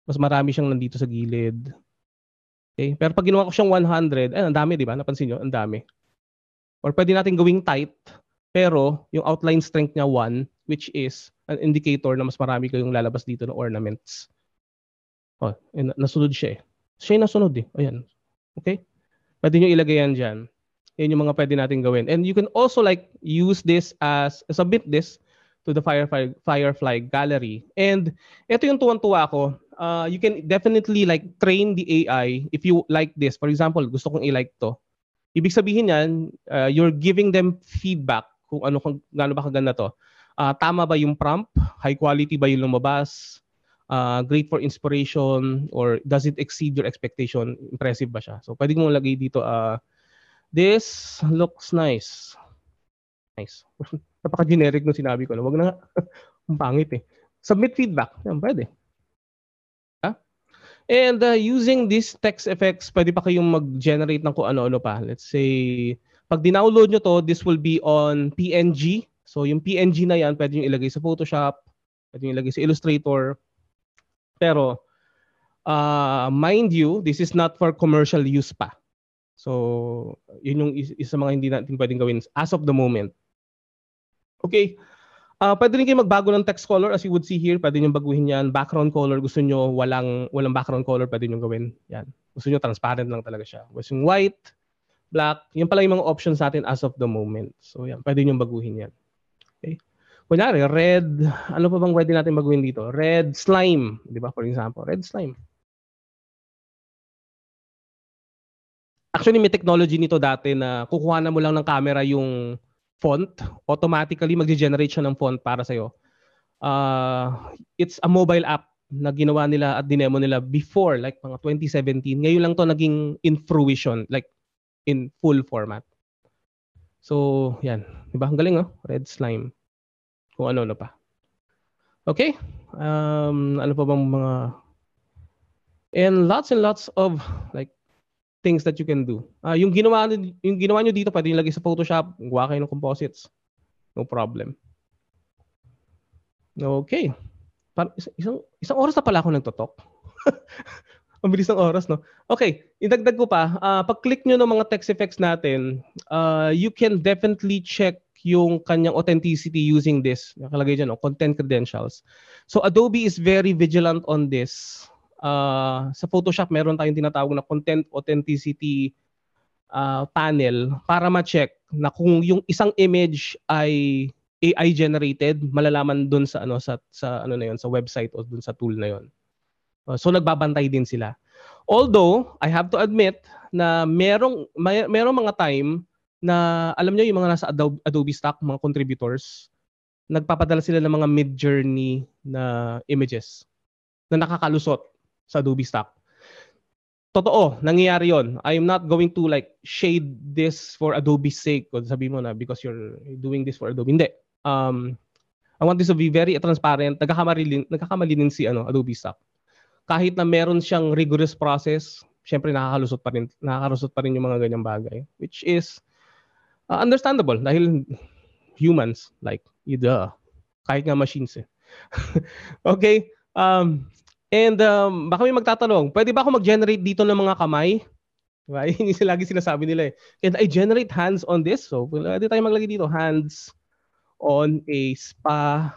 mas marami siyang nandito sa gilid. Okay? Pero pag ginawa ko siyang 100, eh, ang dami, di ba? Napansin nyo? Ang dami. Or pwede natin gawing tight, pero yung outline strength niya 1, which is an indicator na mas marami kayong lalabas dito ng ornaments. Oh, nasunod siya eh. Siya yung nasunod eh. Ayan. Okay? Pwede nyo ilagay yan dyan. Yan yung mga pwede natin gawin. And you can also like use this as, submit this to the Firefly, Firefly gallery. And ito yung tuwan-tuwa ko. Uh, you can definitely like train the AI if you like this. For example, gusto kong i-like to. Ibig sabihin yan, uh, you're giving them feedback kung ano kung gaano ba kaganda to. Uh, tama ba yung prompt? High quality ba yung lumabas? uh, great for inspiration or does it exceed your expectation? Impressive ba siya? So pwede mo lagay dito uh, this looks nice. Nice. Napaka-generic no sinabi ko. Wag na ang pangit eh. Submit feedback. Yan, pwede. And uh, using these text effects, pwede pa kayong mag-generate ng kung ano-ano pa. Let's say, pag dinownload nyo to, this will be on PNG. So yung PNG na yan, pwede nyo ilagay sa Photoshop, pwede nyo ilagay sa Illustrator, pero, uh, mind you, this is not for commercial use pa. So, yun yung isa sa mga hindi natin pwedeng gawin as of the moment. Okay. Uh, pwede rin kayo magbago ng text color as you would see here. Pwede nyo baguhin yan. Background color, gusto nyo walang, walang background color, pwede nyo gawin. Yan. Gusto nyo transparent lang talaga siya. Gusto yung white, black. Yan pala yung mga options natin as of the moment. So yan, pwede nyo baguhin yan. Okay. Kunyari, red, ano pa bang pwede natin magawin dito? Red slime, di ba? For example, red slime. Actually, may technology nito dati na kukuha na mo lang ng camera yung font, automatically mag-generate siya ng font para sa'yo. Uh, it's a mobile app na ginawa nila at dinemo nila before, like mga 2017. Ngayon lang to naging in fruition, like in full format. So, yan. Diba? Ang galing, oh? Red slime kung ano-ano pa. Okay? Um, ano pa bang mga... And lots and lots of like things that you can do. Uh, yung ginawa yung ginawa niyo dito pwede niyo lagay sa Photoshop, gawa kayo ng composites. No problem. Okay. Par- isang isang oras na pala ako nagtotok. Ang bilis ng oras, no? Okay, idagdag ko pa. Uh, pag-click nyo ng mga text effects natin, uh, you can definitely check yung kanyang authenticity using this. Nakalagay dyan, no? content credentials. So Adobe is very vigilant on this. Uh, sa Photoshop, meron tayong tinatawag na content authenticity uh, panel para ma-check na kung yung isang image ay AI generated, malalaman dun sa ano sa sa ano na yon sa website o dun sa tool na yon. Uh, so nagbabantay din sila. Although I have to admit na merong may, merong mga time na alam niyo yung mga nasa Adobe, Adobe Stock, mga contributors, nagpapadala sila ng mga mid-journey na images na nakakalusot sa Adobe Stock. Totoo, nangyayari yon. I am not going to like shade this for Adobe's sake. O sabi mo na because you're doing this for Adobe. Hindi. Um, I want this to be very transparent. Nagkakamali nagkakamali din si ano, Adobe Stock. Kahit na meron siyang rigorous process, syempre nakakalusot pa rin, nakakalusot pa rin yung mga ganyang bagay. Which is, Uh, understandable dahil humans like you duh. Kahit nga machines eh. okay? Um, and um, baka may magtatanong, pwede ba ako mag-generate dito ng mga kamay? Diba? Yun yung lagi sinasabi nila eh. Can I generate hands on this? So, pwede tayo maglagay dito, hands on a spa,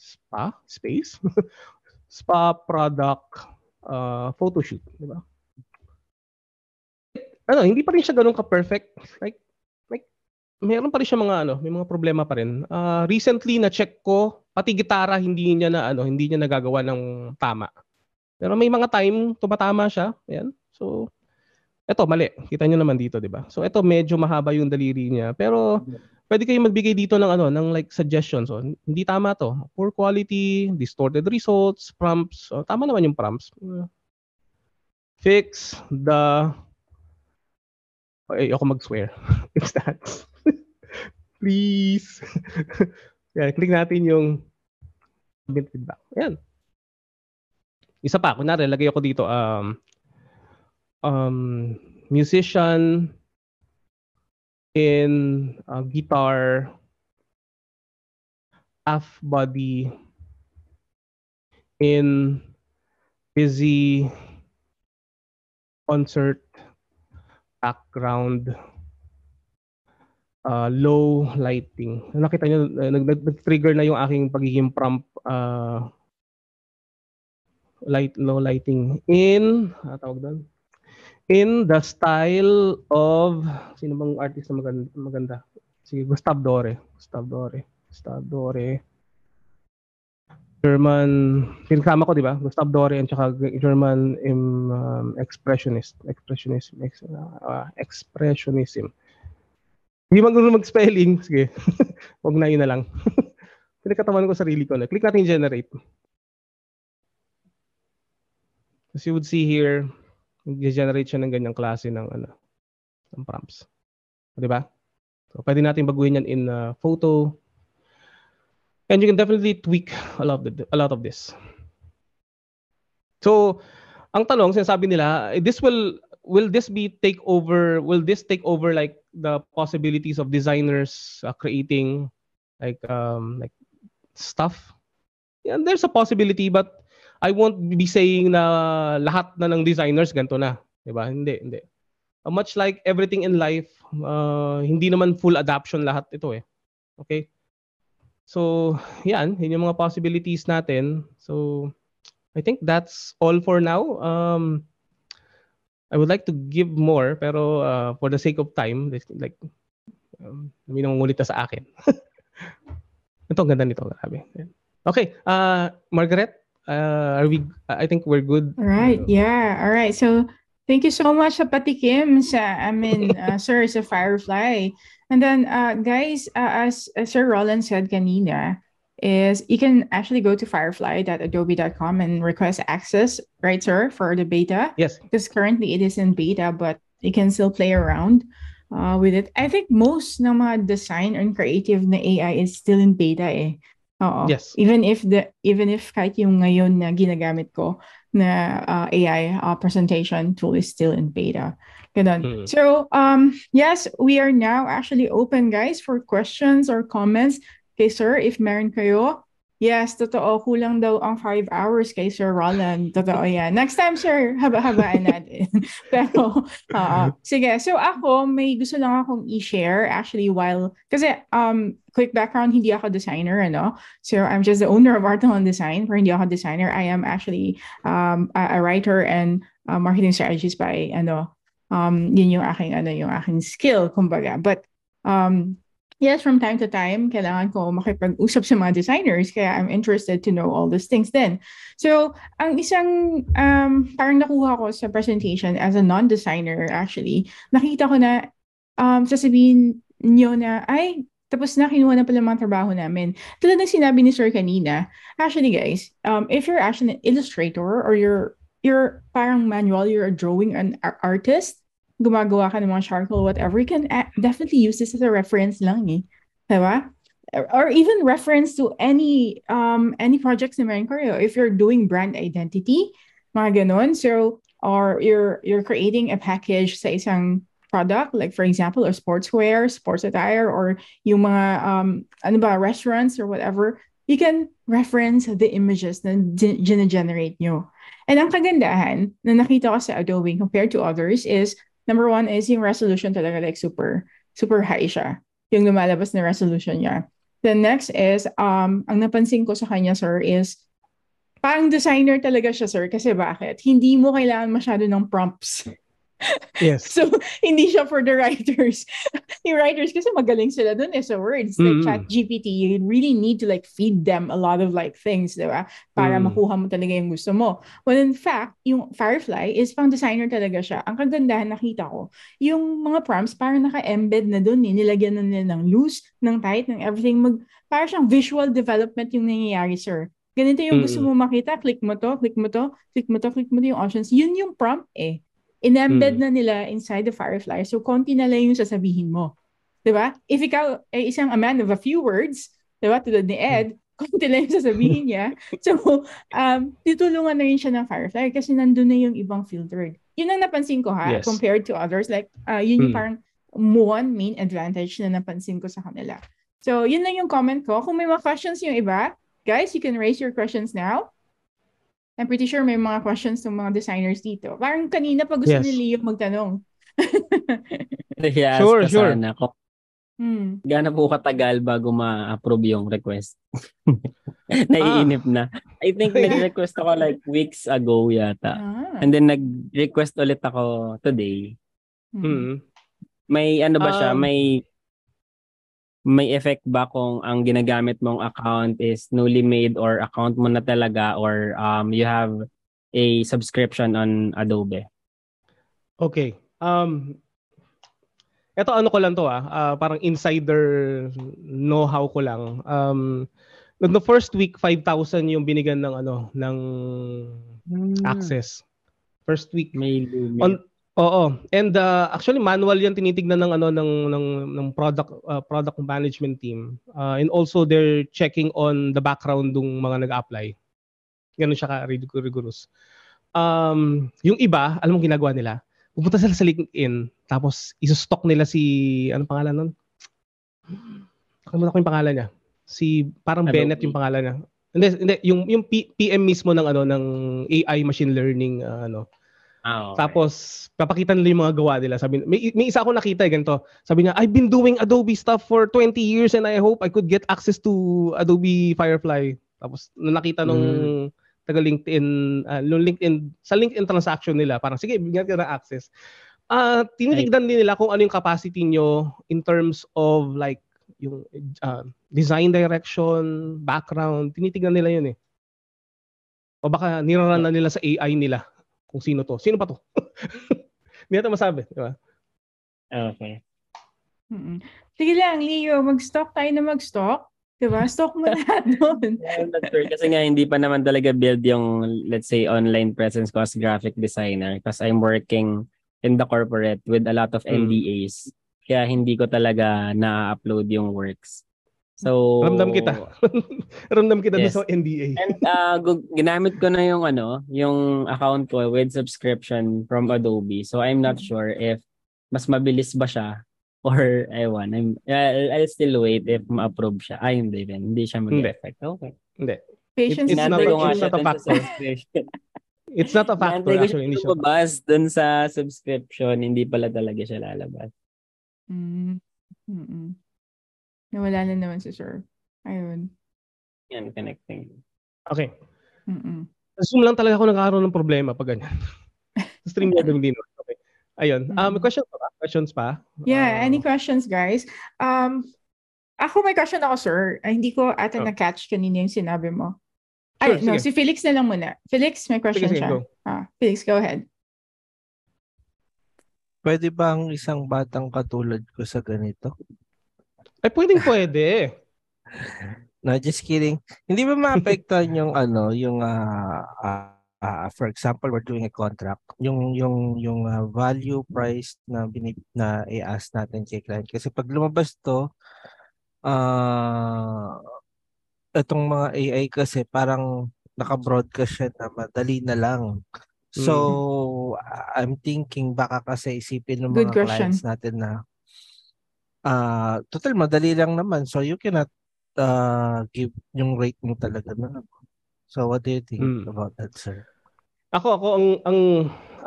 spa space? spa product uh, photo shoot. Diba? Ano, hindi pa rin siya ganun ka-perfect. Like, meron pa rin siya mga ano, may mga problema pa rin. Uh, recently na check ko, pati gitara hindi niya na ano, hindi niya nagagawa ng tama. Pero may mga time tumatama siya. Ayan. So eto mali. Kita niyo naman dito, 'di ba? So eto medyo mahaba yung daliri niya. Pero pwede kayong magbigay dito ng ano, ng like suggestions. So, hindi tama 'to. Poor quality, distorted results, prompts. So, tama naman yung prompts. Fix the ay, ako mag-swear. Fix that. Please. Yan, click natin yung submit feedback. Ayan. Isa pa, kunwari, lagay ako dito, um, um, musician in uh, guitar, half body, in busy concert background uh, low lighting. Nakita niyo nag, nag-trigger na yung aking pagiging prompt uh, light low lighting in uh, tawag doon in the style of sino bang artist na maganda, maganda? Sige, Gustav Dore. Gustav Dore. Gustav Dore. German, pinasama ko, di ba? Gustav Dore and saka German um, expressionist. Expressionism. Ex, uh, expressionism. Hindi mag mag-spelling. Sige. Huwag na yun na lang. Pinagkatawan ko sarili ko na. Click natin generate. As you would see here, mag-generate siya ng ganyang klase ng ano ng prompts. Di ba? So, pwede natin baguhin yan in uh, photo, and you can definitely tweak a lot of the, a lot of this. So, ang tanong sinasabi nila, this will will this be take over will this take over like the possibilities of designers uh, creating like um like stuff? Yeah, there's a possibility but I won't be saying na lahat na ng designers ganto na, 'di ba? Hindi, hindi. Uh, much like everything in life, uh, hindi naman full adoption lahat ito eh. Okay? So, yan, yun yung mga possibilities natin. So, I think that's all for now. Um, I would like to give more, pero uh, for the sake of time, like, um, may nangungulit na sa akin. ito, ang ganda nito. Grabe. Okay, uh, Margaret, uh, are we, I think we're good. All right, yeah. All right, so thank you so much sa patikim sa amin, uh, sir, sa Firefly. And then, uh, guys, uh, as, as Sir Roland said kanina, is you can actually go to firefly.adobe.com and request access, right, sir, for the beta. Yes. Because currently it is in beta, but you can still play around uh, with it. I think most ng mga design and creative na AI is still in beta eh. Oo. Yes. Even if the even if kahit yung ngayon na ginagamit ko na uh, AI uh, presentation tool is still in beta. Ganun. Mm. So, um, yes, we are now actually open, guys, for questions or comments. Okay, sir, if meron kayo, yes, totoo, kulang daw ang five hours kay Sir Roland. Totoo yan. Next time, sir, haba-habaan natin. Pero, uh, sige. So, ako, may gusto lang akong i-share actually while, kasi, um, quick background, hindi ako designer, ano? So, I'm just the owner of Artelon Design. Pero hindi ako designer. I am actually um, a, a writer and uh, marketing strategist by, ano, um, yun yung aking, ano, yung aking skill, kumbaga. But, um, yes, from time to time, kailangan ko makipag-usap sa mga designers, kaya I'm interested to know all these things then. So, ang isang, um, parang nakuha ko sa presentation as a non-designer, actually, nakita ko na, um, sasabihin nyo na, ay, tapos na, kinuha na pala mga trabaho namin. Tulad ng sinabi ni Sir kanina, actually guys, um, if you're actually an illustrator or you're you're parang manual, you're a drawing an artist, gumagawa ka ng mga charcoal, whatever, you can definitely use this as a reference lang eh. Diba? Or even reference to any um any projects na meron kayo. If you're doing brand identity, mga ganon. So, or you're you're creating a package sa isang product, like for example, or sportswear, sports attire, or yung mga um ano ba, restaurants or whatever, you can reference the images na generate nyo. And ang kagandahan na nakita ko sa Adobe compared to others is, number one is yung resolution talaga like super, super high siya. Yung lumalabas na resolution niya. The next is, um, ang napansin ko sa kanya, sir, is parang designer talaga siya, sir. Kasi bakit? Hindi mo kailangan masyado ng prompts. Yes. so, hindi siya for the writers. yung writers kasi magaling sila dun eh sa words. Like mm. chat GPT, you really need to like feed them a lot of like things, di ba? Para mm. makuha mo talaga yung gusto mo. Well, in fact, yung Firefly is pang designer talaga siya. Ang kagandahan nakita ko, yung mga prompts parang naka-embed na dun eh. Nilagyan na nila ng loose, ng tight, ng everything. Mag, parang siyang visual development yung nangyayari, sir. Ganito yung gusto mo makita, click mo to, click mo to, click mo to, click mo to yung options. Yun yung prompt eh. In-embed hmm. na nila inside the Firefly. So, konti na lang yung sasabihin mo. 'Di ba? If ikaw ay isang a man of a few words, 'di ba? Tulad ni Ed, konti lang yung sasabihin niya. So, um, tutulungan na rin siya ng Firefly kasi nandun na yung ibang filter. Yun ang napansin ko ha, Yes. compared to others. Like, uh, yun yung Mm. parang one main advantage na napansin ko sa kanila. So, yun lang yung comment ko. Kung may mga questions yung iba, guys, you can raise your questions now. I'm pretty sure may mga questions ng mga designers dito. Parang kanina pa gusto Yes. ni Leo magtanong. Yes, Sure, sure. sana. Kung hmm. gaano po katagal bago ma-approve yung request. Naiinip na. I think nag-request ako like weeks ago yata. Ah. And then nag-request ulit ako today. Hmm. Mm. May ano ba siya? Um, may may effect ba kung ang ginagamit mong account is newly made or account mo na talaga or um you have a subscription on Adobe? Okay. Um, ito ano ko lang to ah, ah, parang insider know-how ko lang. Um, the first week 5,000 yung binigyan ng ano ng access. First week. May limit. On Oo. And uh, actually manual 'yan tinitignan ng ano ng ng ng product uh, product management team. Uh, and also they're checking on the background ng mga nag-apply. Ganun siya ka rig- rigorous. Um, yung iba, alam mo ginagawa nila? Pupunta sila sa LinkedIn tapos iso-stock nila si ano pangalan nun? Nakalimutan ko yung pangalan niya. Si parang Adobe. Bennett yung pangalan niya. Hindi, hindi yung yung P- PM mismo ng ano ng AI machine learning uh, ano Ah, okay. tapos, papakita nila yung mga gawa nila. Sabi, may, may isa ako nakita eh, ganito. Sabi niya, I've been doing Adobe stuff for 20 years and I hope I could get access to Adobe Firefly. Tapos, nung nakita nung taga LinkedIn, ah, nung LinkedIn, sa LinkedIn transaction nila, parang, sige, bigyan ka ng access. Ah, tinitignan din nila kung ano yung capacity nyo in terms of like, yung ah, design direction, background, tinitignan nila yun eh. O baka niraran na nila sa AI nila kung sino to. Sino pa to? Hindi natin masabi, di ba? Okay. Mm-mm. Sige lang, Leo, mag-stock tayo na mag-stock. Diba? Stock mo lahat doon. Kasi nga hindi pa naman talaga build yung let's say online presence ko as graphic designer because I'm working in the corporate with a lot of Mm. NDAs. Kaya hindi ko talaga na-upload yung works. So Ramdam kita. Ramdam kita Yes. sa NDA. And uh, ginamit ko na yung ano, yung account ko with subscription from Adobe. So I'm not sure if mas mabilis ba siya or ewan. I'm I'll, I'll still wait if ma-approve siya. Ay, hindi rin. Hindi siya mag-effect. Okay. Hindi. Patience It's is not it's not a factor. It's not a factor actually. Hindi siya siya. lumabas dun sa subscription. Hindi pala talaga siya lalabas. Mm. Mm-mm. Nawala na naman si Sir. Ayun. Yan, connecting. Okay. Mm-mm. Zoom lang talaga ako nagkakaroon ng problema pag ganyan. Sa stream niya din. Okay. Ayun. Ah, may Mhm. questions pa ba? Questions pa? Yeah, Ah, any questions, guys? Um, ako may question ako, sir. Ay, hindi ko ata Oh. na-catch kanina yung sinabi mo. Sure, Ay, no, sige. si Felix na lang muna. Felix, may Sige, question sige, siya. go. Ah, Felix, go ahead. Pwede ba ang isang batang katulad ko sa ganito? Ay, pwedeng pwede. No, just kidding. Hindi ba maapektuhan yung ano, yung ah, ah, for example, we're doing a contract, yung yung yung ah, value price na binib na i-ask natin kay client kasi pag lumabas to ah itong mga AI kasi parang naka-broadcast siya na madali na lang. So, ah, I'm thinking baka kasi isipin ng Good mga question. clients natin na ah total madali lang naman. So, you cannot ah, give yung rate mo talaga na. So, what do you think Mm. about that, sir? Ako ako ang ang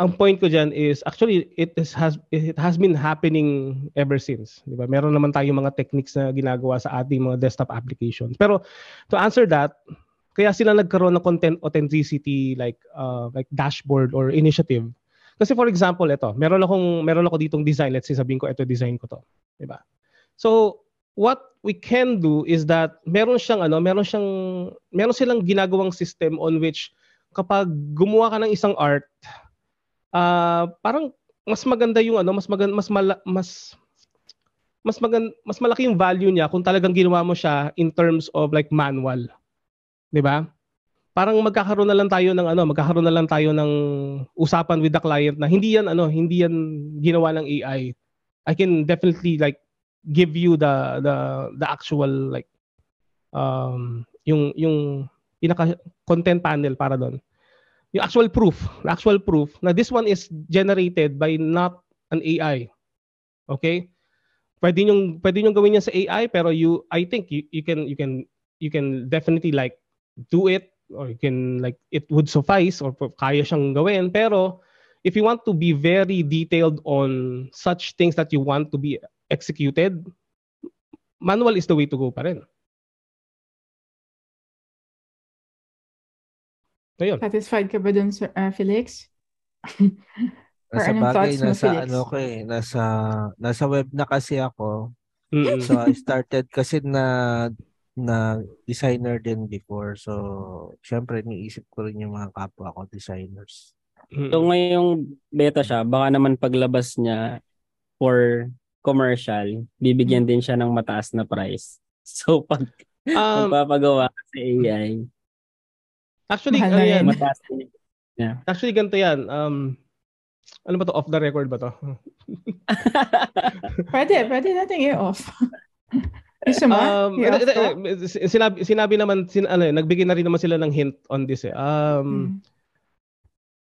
ang point ko diyan is actually it is has it has been happening ever since, 'di ba? Meron naman tayong mga techniques na ginagawa sa ating mga desktop applications. Pero to answer that, kaya sila nagkaroon ng content authenticity like uh, like dashboard or initiative. Kasi for example, ito, meron akong meron ako ditong design, let's say sabihin ko ito design ko to, 'di ba? So what we can do is that meron siyang ano, meron siyang meron silang ginagawang system on which kapag gumawa ka ng isang art, ah parang mas maganda yung ano, mas maganda, mas mala, mas mas magan, mas malaki yung value niya kung talagang ginawa mo siya in terms of like manual. 'Di ba? Parang magkakaroon na lang tayo ng ano, magkakaroon na lang tayo ng usapan with the client na hindi yan ano, hindi yan ginawa ng AI. I can definitely like give you the the the actual like um yung yung pinaka content panel para doon. Yung actual proof, the actual proof na this one is generated by not an AI. Okay? Pwede niyo pwede niyo gawin yan sa AI pero you I think you, you can you can you can definitely like do it or you can like it would suffice or kaya siyang gawin pero if you want to be very detailed on such things that you want to be executed manual is the way to go pa rin. Ayun. Satisfied ka ba dun, Sir, uh, Felix? Nasa bagay, mo, nasa Felix? ano ko eh, nasa, nasa web na kasi ako. Mm-mm. So I started kasi na na designer din before. So, syempre, niisip ko rin yung mga kapwa ko designers. So ngayong beta siya, baka naman paglabas niya for commercial, bibigyan din siya ng mataas na price. So pag um, magpapagawa ka sa AI, actually Mahal ano na yan, mataas din. actually ganito yan. Um ano ba to off the record ba to? Pwede, pwede natin i-off. Um, eh, eh, eh, sinabi, sinabi naman, sin, ano, nagbigay na rin naman sila ng hint on this eh. Um, Mm.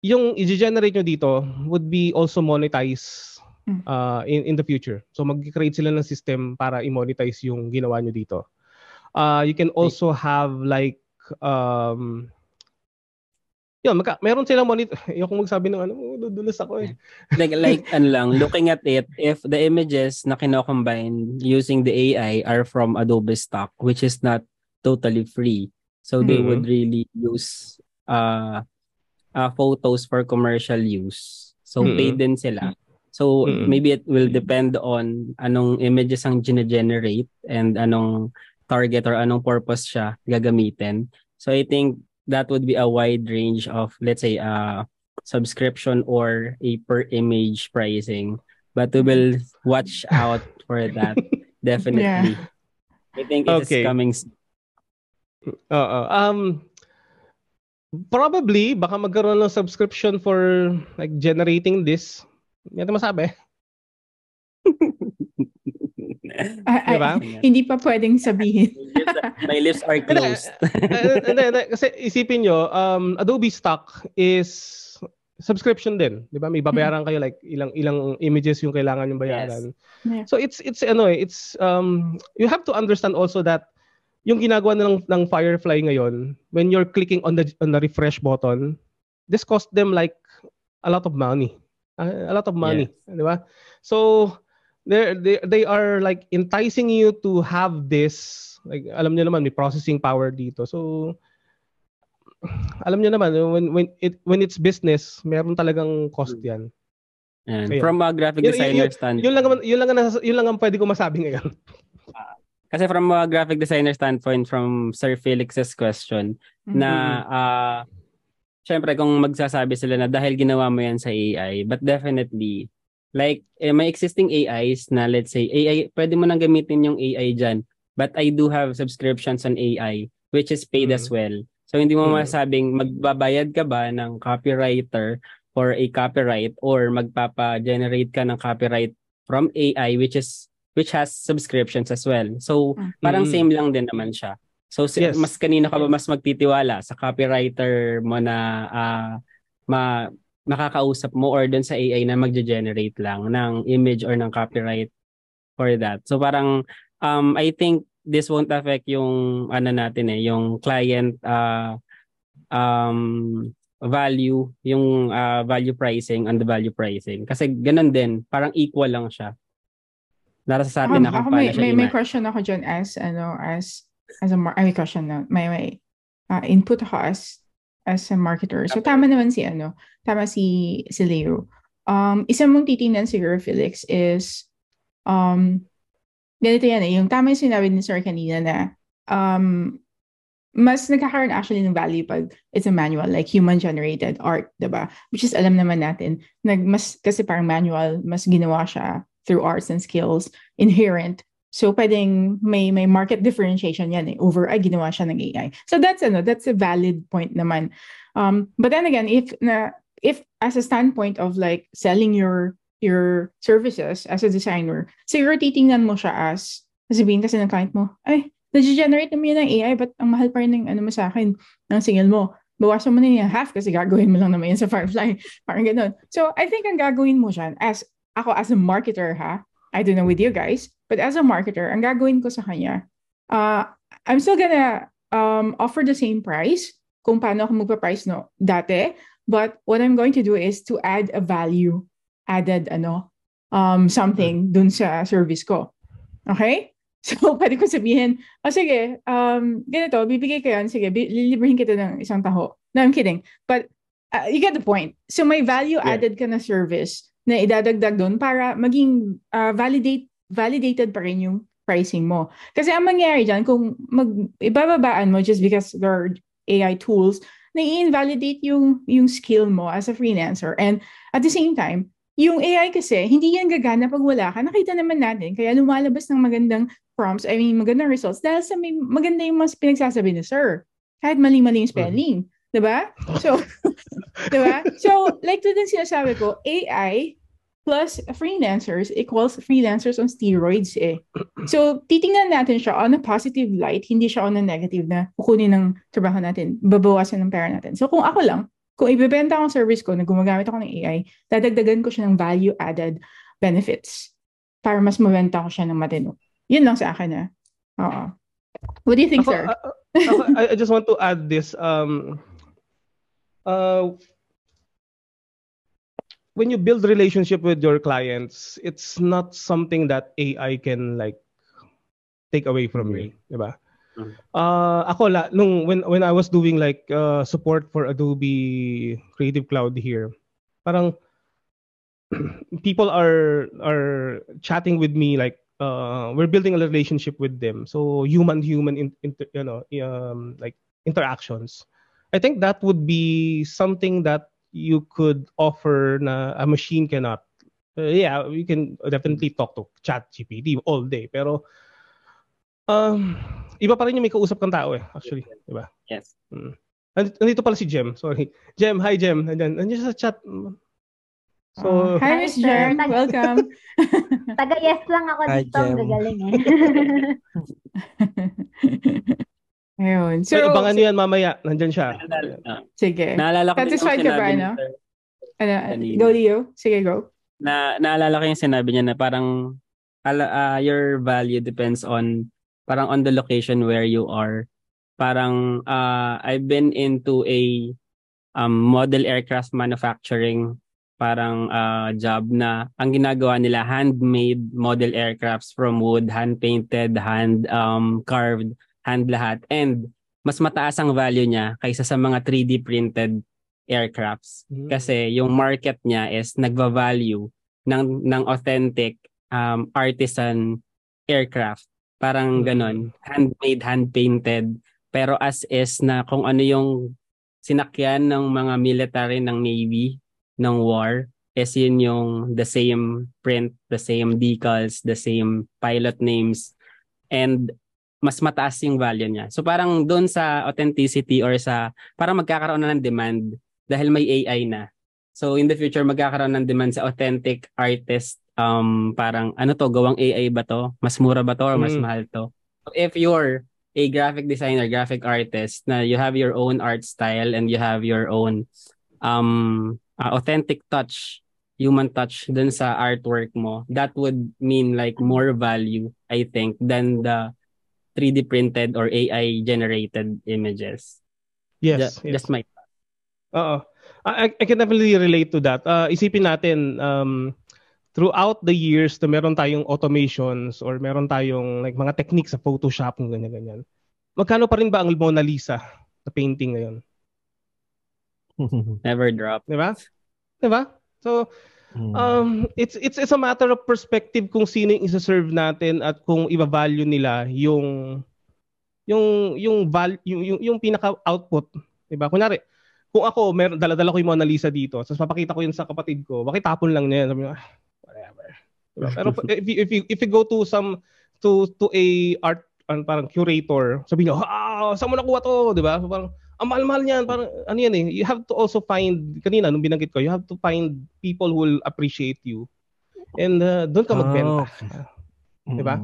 Yung i-generate nyo dito would be also monetize Mm. uh, in, in the future. So mag-create sila ng system para i-monetize yung ginawa nyo dito. Uh, you can also have like um, yun, magka, meron silang monitor. Ayoko magsabi ng ano, dudulas ako eh. like, like ano lang, looking at it, if the images na kinocombine using the AI are from Adobe stock, which is not totally free. So they Mhm. would really use uh, uh, photos for commercial use. So Mhm. paid din sila. So Mhm. maybe it will depend on anong images ang generate and anong target or anong purpose siya gagamitin. So I think that would be a wide range of let's say uh subscription or a per image pricing. But we will watch out for that definitely. I think it is Okay. coming. Oo. Um, probably, baka magkaroon ng subscription for like generating this. Hindi natin masabi. Ah, ah, Diba? hindi pa pwedeng sabihin. My lips are closed. Eh, hindi. Kasi isipin nyo, um, Adobe Stock is subscription din, 'di ba? May babayaran kayo like ilang ilang images yung kailangan yung bayaran. Yeah. So it's it's ano eh, it's um you have to understand also that yung ginagawa ng ng Firefly ngayon, when you're clicking on the on the refresh button, this cost them like a lot of money. Uh, a lot of money, 'di ba? So they they they are like enticing you to have this like alam niyo naman may processing power dito. So alam niyo naman when when it when it's business, meron talagang cost 'yan. And Ayun. from a graphic Yun- designer yun- standpoint, Yun lang naman- yun lang ang nasa- yun lang ang pwede ko masabi ngayon. kasi from a graphic designer standpoint, from Sir Felix's question, na ah syempre kung magsasabi sila na dahil ginawa mo yan sa AI, but definitely, like, eh, may existing AIs na let's say, AI, pwede mo nang gamitin yung AI dyan, but I do have subscriptions on AI, which is paid Mhm. as well. So, hindi mo Mhm. masabing magbabayad ka ba ng copywriter for a copyright or magpapa-generate ka ng copyright from AI, which is which has subscriptions as well. So, parang Mhm. same lang din naman siya. So si- Yes. mas kanino ka ba mas magtitiwala sa copywriter mo na ah, ma makakausap mo or dun sa AI na magge-generate lang ng image or ng copyright for that. So parang um I think this won't affect yung ano natin eh, yung client ah, um value, yung ah, value pricing and the value pricing. Kasi ganun din, parang equal lang siya. Nasa sa atin na ako, kung may, siya may, may question ako dyan as, ano, as, as a, mar- ay, may question na, may, may uh, input ako as, as a marketer. So, tama naman si, ano, tama si, si Leo. Um, isa mong titingnan siguro, Felix, is, um, ganito yan eh, yung tama yung sinabi ni Sir kanina na, um, mas nagkakaroon actually ng value pag it's a manual, like human-generated art, diba? Which is, alam naman natin, nag, mas, kasi parang manual, mas ginawa siya through arts and skills, inherent. So, pwedeng may, may market differentiation yan eh, over, ay, ginawa siya ng AI. So, that's, ano, that's a valid point naman. Um, but then again, if, na, if as a standpoint of like selling your, your services as a designer, siguro titingnan mo siya as, sabihin kasi ng client mo, ay, nag-generate naman yun ng AI, but ang mahal pa rin ng ano mo sa akin, ng single mo. Bawasan mo na yung half kasi gagawin mo lang naman yan sa Firefly. Parang ganun. So, I think ang gagawin mo dyan, as, ako as a marketer ha, I don't know with you guys, but as a marketer, ang gagawin ko sa kanya, uh, I'm still gonna um, offer the same price kung paano ako magpa-price no dati, but what I'm going to do is to add a value added ano um something dun sa service ko. Okay? So, pwede ko sabihin, oh, sige, um, ganito, bibigay ko yan, sige, lilibrahin kita ng isang taho. No, I'm kidding. But, uh, you get the point. So, may value-added yeah. ka na service na idadagdag doon para maging uh, validate validated pa rin yung pricing mo. Kasi ang mangyayari dyan, kung mag, ibababaan mo just because there are AI tools, na i-invalidate yung, yung skill mo as a freelancer. And at the same time, yung AI kasi, hindi yan gagana pag wala ka. Nakita naman natin, kaya lumalabas ng magandang prompts, I mean, magandang results, dahil sa may maganda yung mas pinagsasabi ni sir. Kahit mali-mali yung spelling. Mm-hmm. Diba? So, diba? So, like to din sinasabi ko, AI plus freelancers equals freelancers on steroids eh. So, titingnan natin siya on a positive light, hindi siya on a negative na kukunin ng trabaho natin, babawasan ng pera natin. So, kung ako lang, kung ibebenta akong service ko na gumagamit ako ng AI, dadagdagan ko siya ng value-added benefits para mas mabenta ko siya ng matino. Yun lang sa akin na. Ah. Oo. What do you think, ako, sir? Uh, ako, I just want to add this. Um, uh, when you build relationship with your clients, it's not something that AI can like take away from you, mm-hmm. 'di ba? Uh, ako la nung when when I was doing like uh, support for Adobe Creative Cloud here, parang people are are chatting with me like uh, we're building a relationship with them. So human human in, inter, you know um, like interactions. I think that would be something that you could offer na a machine cannot. Uh, yeah, we can definitely talk to Chat GPT all day, pero um, iba pa rin yung may kausap kang tao eh, actually. Di ba? Yes. Mm. Nandito pala si Jem, sorry. Jem, hi Jem. Nandiyan, nandiyan sa chat. So, uh, hi Miss Jem, welcome. Taga-yes lang ako hi, dito, Jem. gagaling eh. Ayun. So, so ibangan niyo yan mamaya. Nandiyan siya. Sige. Naalala ko Satisfied ka ba, ano? Ano, go Leo. Sige, go. Na, naalala ko yung sinabi niya na parang uh, your value depends on parang on the location where you are. Parang uh, I've been into a um, model aircraft manufacturing parang uh, job na ang ginagawa nila handmade model aircrafts from wood, hand painted, hand um, carved, hand lahat and mas mataas ang value niya kaysa sa mga 3D printed aircrafts mm-hmm. kasi yung market niya is nagva-value ng ng authentic um, artisan aircraft Parang mm. ganon. Handmade, hand-painted. Pero as is na kung ano yung sinakyan ng mga military ng Navy ng war is yun yung the same print, the same decals, the same pilot names and mas mataas yung value niya. So parang doon sa authenticity or sa parang magkakaroon na ng demand dahil may AI na. So in the future magkakaroon ng demand sa authentic artist um parang ano to gawang AI ba to? Mas mura ba to or mas mm. mahal to? If you're a graphic designer, graphic artist na you have your own art style and you have your own um uh, authentic touch, human touch dun sa artwork mo, that would mean like more value I think than the 3D printed or AI generated images. Yes, just, yes. just my Oo. I, I can definitely relate to that. Uh, isipin natin um throughout the years na meron tayong automations or meron tayong like mga techniques sa Photoshop ng ganyan ganyan. Magkano pa rin ba ang Mona Lisa na painting ngayon? Never drop. 'Di ba? 'Di ba? So hmm. um it's it's it's a matter of perspective kung sino yung isa-serve natin at kung iba-value nila yung yung yung val yung yung, yung pinaka output, 'di ba? Kunyari, kung ako meron dala-dala ko yung Mona Lisa dito, tapos papakita ko yun sa kapatid ko, bakit tapon lang niya? Sabi ah, Diba? Pero if you, if you if you go to some to to a art an parang curator, sabi niyo, "Ah, saan mo nakuha to?" 'Di ba? So, parang ang mahal-mahal niyan, parang ano yan eh. You have to also find kanina nung binanggit ko, you have to find people who will appreciate you. And uh, doon ka magbenta. Oh, okay. Di ba?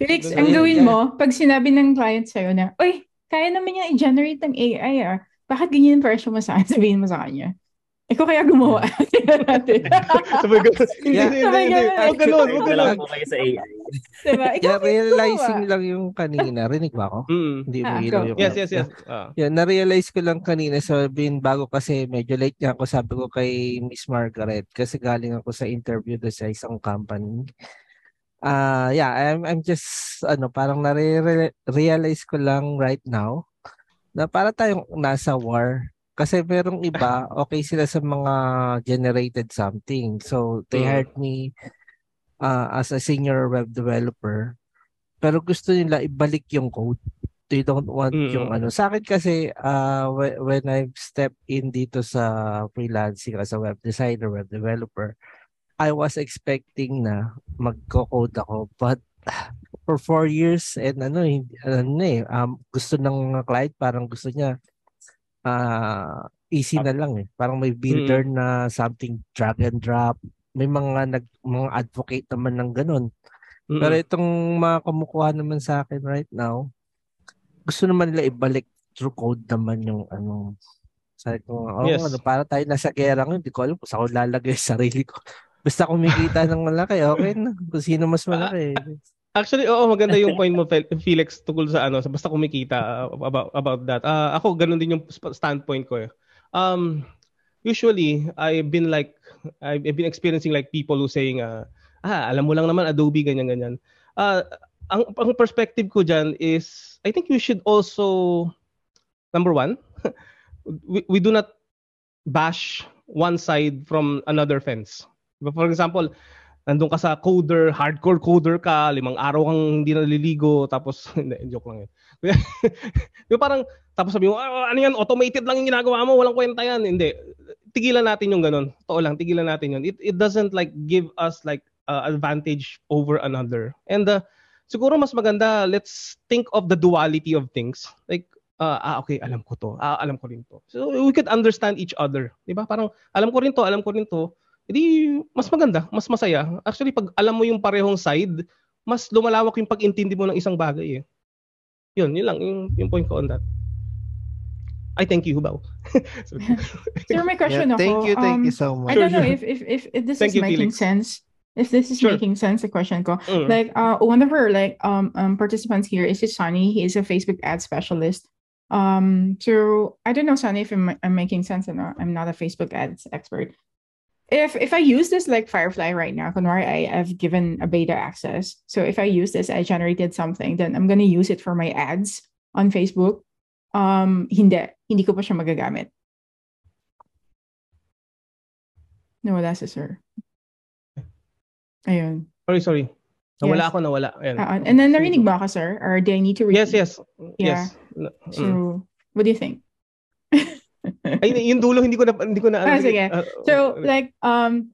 Felix, Doon ang gawin mo, pag sinabi ng client sa'yo na, Uy, kaya naman yung i-generate ng AI ah. Bakit ganyan yung presyo mo sa akin? Sabihin mo sa kanya. Ikaw kaya gumawa. Sabay ganun. Hindi, Yeah. hindi, Sabay hindi. ganun. Huwag ganun, huwag ganun. kayo sa AI. diba? Ikaw Yeah, realizing lang yung kanina. Rinig ba ako? Mm. Hindi mo Ah, ilaw go. yung Yes, yes, yes. Ah. Yeah, na-realize ko lang kanina sabihin bago kasi medyo late nga ako sabi ko kay Miss Margaret kasi galing ako sa interview doon sa isang company. Ah, yeah, I'm I'm just ano parang na-realize ko lang right now na para tayong nasa war kasi merong iba okay sila sa mga generated something. So they Mm. hired me uh, as a senior web developer pero gusto nila ibalik yung code they don't want Mm. yung ano. Sa akin kasi, uh, when, I step in dito sa freelancing as a web designer, web developer, I was expecting na magko-code ako. But for four years and ano, ano eh, um, gusto ng mga client, parang gusto niya ah easy na lang eh. Parang may builder na something drag and drop. May mga nag mga advocate naman ng ganun. Mm-mm. Pero itong mga kumukuha naman sa akin right now, gusto naman nila ibalik through code naman yung ano. Sabi ko, oh, Yes. ano, para tayo nasa gera ngayon, hindi ko alam kung saan ko lalagay sarili ko. Basta kumikita ng malaki, okay na. Kung sino mas malaki. Actually, oo, maganda yung point mo, Fel- Felix, tungkol sa ano, basta kumikita uh, about, about that. Ah, ako, ganun din yung standpoint ko. Eh. Um, usually, I've been like, I've been experiencing like people who saying, uh, ah, alam mo lang naman, Adobe, ganyan, ganyan. Ah, ang, ang perspective ko dyan is, I think you should also, number one, we, we do not bash one side from another fence. For example, nandun ka sa coder, hardcore coder ka, limang araw kang hindi naliligo, tapos, hindi, joke lang yun. yung parang, tapos sabi mo, "Ah, ano yan, automated lang yung ginagawa mo, walang kwenta yan. Hindi. Tigilan natin yung ganun. Totoo lang, tigilan natin yun. It, it doesn't like give us like uh, advantage over another. And uh, siguro mas maganda, let's think of the duality of things. Like, uh, ah, okay, alam ko to. Ah, alam ko rin to. So, we could understand each other. Di ba? Parang, alam ko rin to, alam ko rin to. Hindi, mas maganda, mas masaya. Actually, pag alam mo yung parehong side, mas lumalawak yung pag-intindi mo ng isang bagay eh. Yun, yun lang, yung, yung point ko on that. I thank you, Bao. So- Sir, may question Yeah, thank ako. you, thank Um, you so much. I don't know if, if, if, if this Thank is you, making Felix. sense. If this is Sure. making sense, the question ko. Mm. Like, uh, one of our like um, um participants here is Sunny. He is a Facebook ad specialist. Um, so I don't know, Sunny, if I'm, I'm making sense or not. I'm not a Facebook ads expert. If if I use this like Firefly right now, kunwari I have given a beta access. So if I use this, I generated something, then I'm gonna use it for my ads on Facebook. Um, hindi. Hindi ko pa siya magagamit. Nawala si sir. Ayun. Sorry, sorry. Nawala Yes. ako, nawala. Ayan. Ah, and then narinig ba ako, sir? Or do I need to repeat? Yes, yes. Yeah. Yes. So, mm. what do you think? Ay, yung dulo, hindi ko na, hindi ko na, Ah, sige. ah, So, uh, like, um,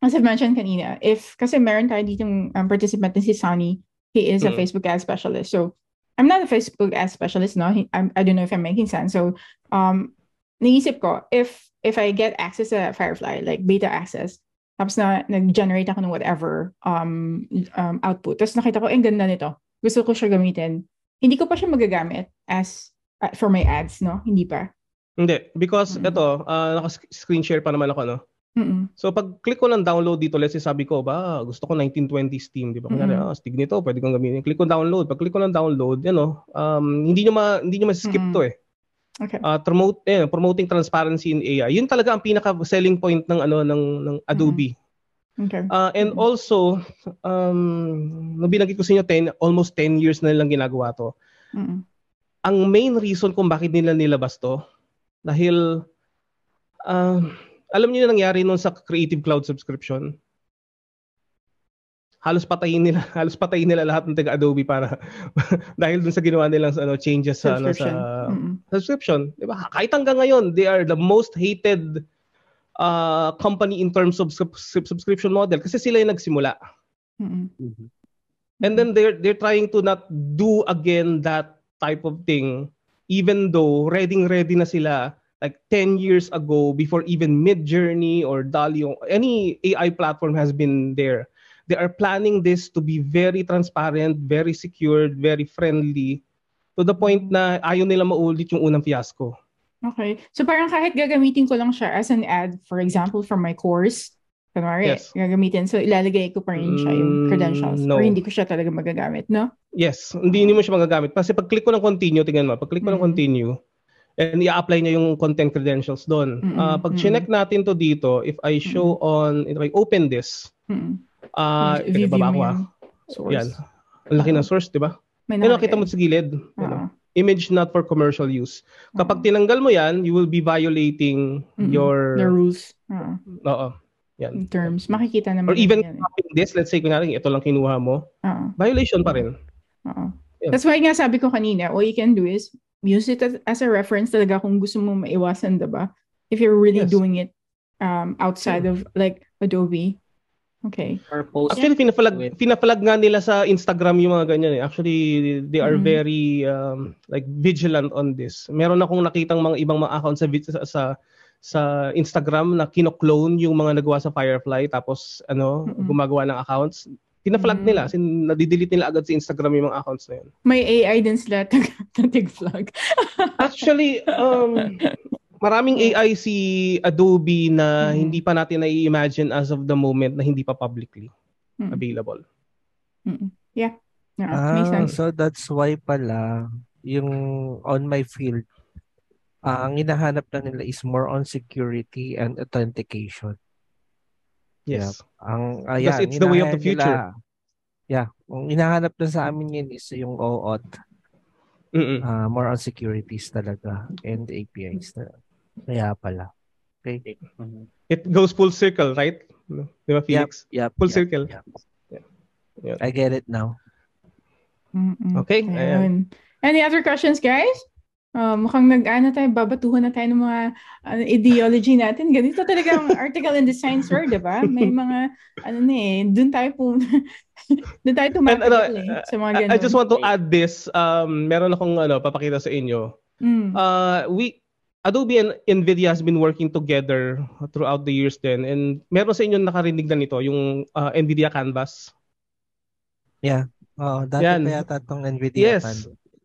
as I mentioned kanina, if, kasi meron tayo ditong um, participant na si Sunny, he is a Mm. Facebook ad specialist. So, I'm not a Facebook ad specialist, no? He, I'm, I don't know if I'm making sense. So, um, naisip ko, if, if I get access to Firefly, like beta access, tapos na nag-generate ako ng whatever um, um, output, tapos nakita ko, ang ganda nito. Gusto ko siya gamitin. Hindi ko pa siya magagamit as uh, for my ads, no? Hindi pa. Hindi, because Mm. ito, uh, naka-screen share pa naman ako, no? Mm-mm. So pag click ko ng download dito, let's say sabi ko, ba, gusto ko 1920 Steam, di ba? Kunyari, Mm. ah, stig nito, pwede kong gamitin. Click ko download. Pag click ko ng download, you know, um, hindi nyo ma, hindi nyo ma-skip Mm. to eh. Okay. Uh, promote, eh, promoting transparency in AI. Yun talaga ang pinaka selling point ng ano ng ng Adobe. Okay. Uh, and also, um, nung binanggit ko sa inyo, 10, almost 10 years na nilang ginagawa to. Mm-mm. Ang main reason kung bakit nila nilabas to, dahil, uh, alam niyo yung nangyari nun sa Creative Cloud subscription? Halos patayin nila, halos patayin nila lahat ng taga Adobe para dahil dun sa ginawa nilang ano changes sa ano Subscription. sa Mm-mm. subscription, 'di ba? Kahit hanggang ngayon, they are the most hated uh, company in terms of sub- sub- subscription model kasi sila yung nagsimula. Mm-mm. And then they're they're trying to not do again that type of thing even though ready ready na sila like 10 years ago before even Midjourney or DALI or any AI platform has been there. they are planning this to be very transparent, very secured, very friendly to the point na ayaw nila maulit yung unang fiasco. Okay. So parang kahit gagamitin ko lang siya as an ad, for example, for my course, kunwari, Yes. gagamitin. So ilalagay ko pa rin siya yung Mm, credentials. no. Or hindi ko siya talaga magagamit, no? Yes, hindi, hindi mo siya magagamit. Kasi pag click ko ng continue, tingnan mo, pag click ko ng Mhm. continue, and i-apply niya yung content credentials doon. Mm-mm, Ah, pag mm-mm. chinek natin to dito, if I show on, if I open this, Hmm. ah, View baba mo ko ah. source. Yan. Ang laki ng source, di ba? Nakalagay. nakita mo sa gilid. Ano? Image not for commercial use. Kapag Oo. tinanggal mo yan, you will be violating Mm-mm. your, The rules. Oo. oo, yan. In terms. Makikita naman Or even yan eh. copying this, let's say, kunyari, ito lang kinuha mo, Oo. violation pa rin. Oo. Yeah. That's why nga sabi ko kanina, what you can do is use it as, as a reference talaga kung gusto mo maiwasan, diba? If you're really Yes. doing it um, outside of like Adobe. Okay. Or post Actually, pinapalag, with- pinapalag nga nila sa Instagram yung mga ganyan eh. Actually, they are Mhm. very um, like vigilant on this. Meron akong nakitang mga ibang mga sa, vid- sa, sa sa Instagram na kino-clone yung mga nagawa sa Firefly tapos ano, Mhm. gumagawa ng accounts. Pina-flag Mhm. nila, sin nadidelete nila agad sa Instagram yung mga accounts na yun. May AI din sila na tig-flag. Actually, um, maraming AI si Adobe na Mhm. hindi pa natin na-imagine as of the moment na hindi pa publicly Mm. available. Mm-mm. Yeah. Yeah, makes Ah, so that's why pala yung on my field, ah, ang hinahanap na nila is more on security and authentication. Yes. Ang Because ayan, it's the way of the future. nila- yeah, ang hinahanap na sa amin yun is yung OAuth, Mm-mm. ah, more on securities talaga and APIs. Na. Kaya pala. Okay. Mhm. It goes full circle, right? Di ba, Felix? Yep, Full yep, circle. yep. Yeah. Yeah. I get it now. Mm-mm. Okay, Ayun. ayan. Any other questions, guys? Uh, mukhang nag-ano tayo, babatuhan na tayo ng mga ano, ideology natin. Ganito talaga ang article and design, sir, di ba? May mga, ano na eh, dun tayo po, dun tayo And ano, eh, sa mga I, ganun. I just want to add this. Um, meron akong ano, papakita sa inyo. Mm. Uh, we Adobe and Nvidia has been working together throughout the years then and meron sa inyo nakarinig na nito yung uh, Nvidia Canvas. Oh, dati Yan. pa yata tong NVIDIA Yes. fan.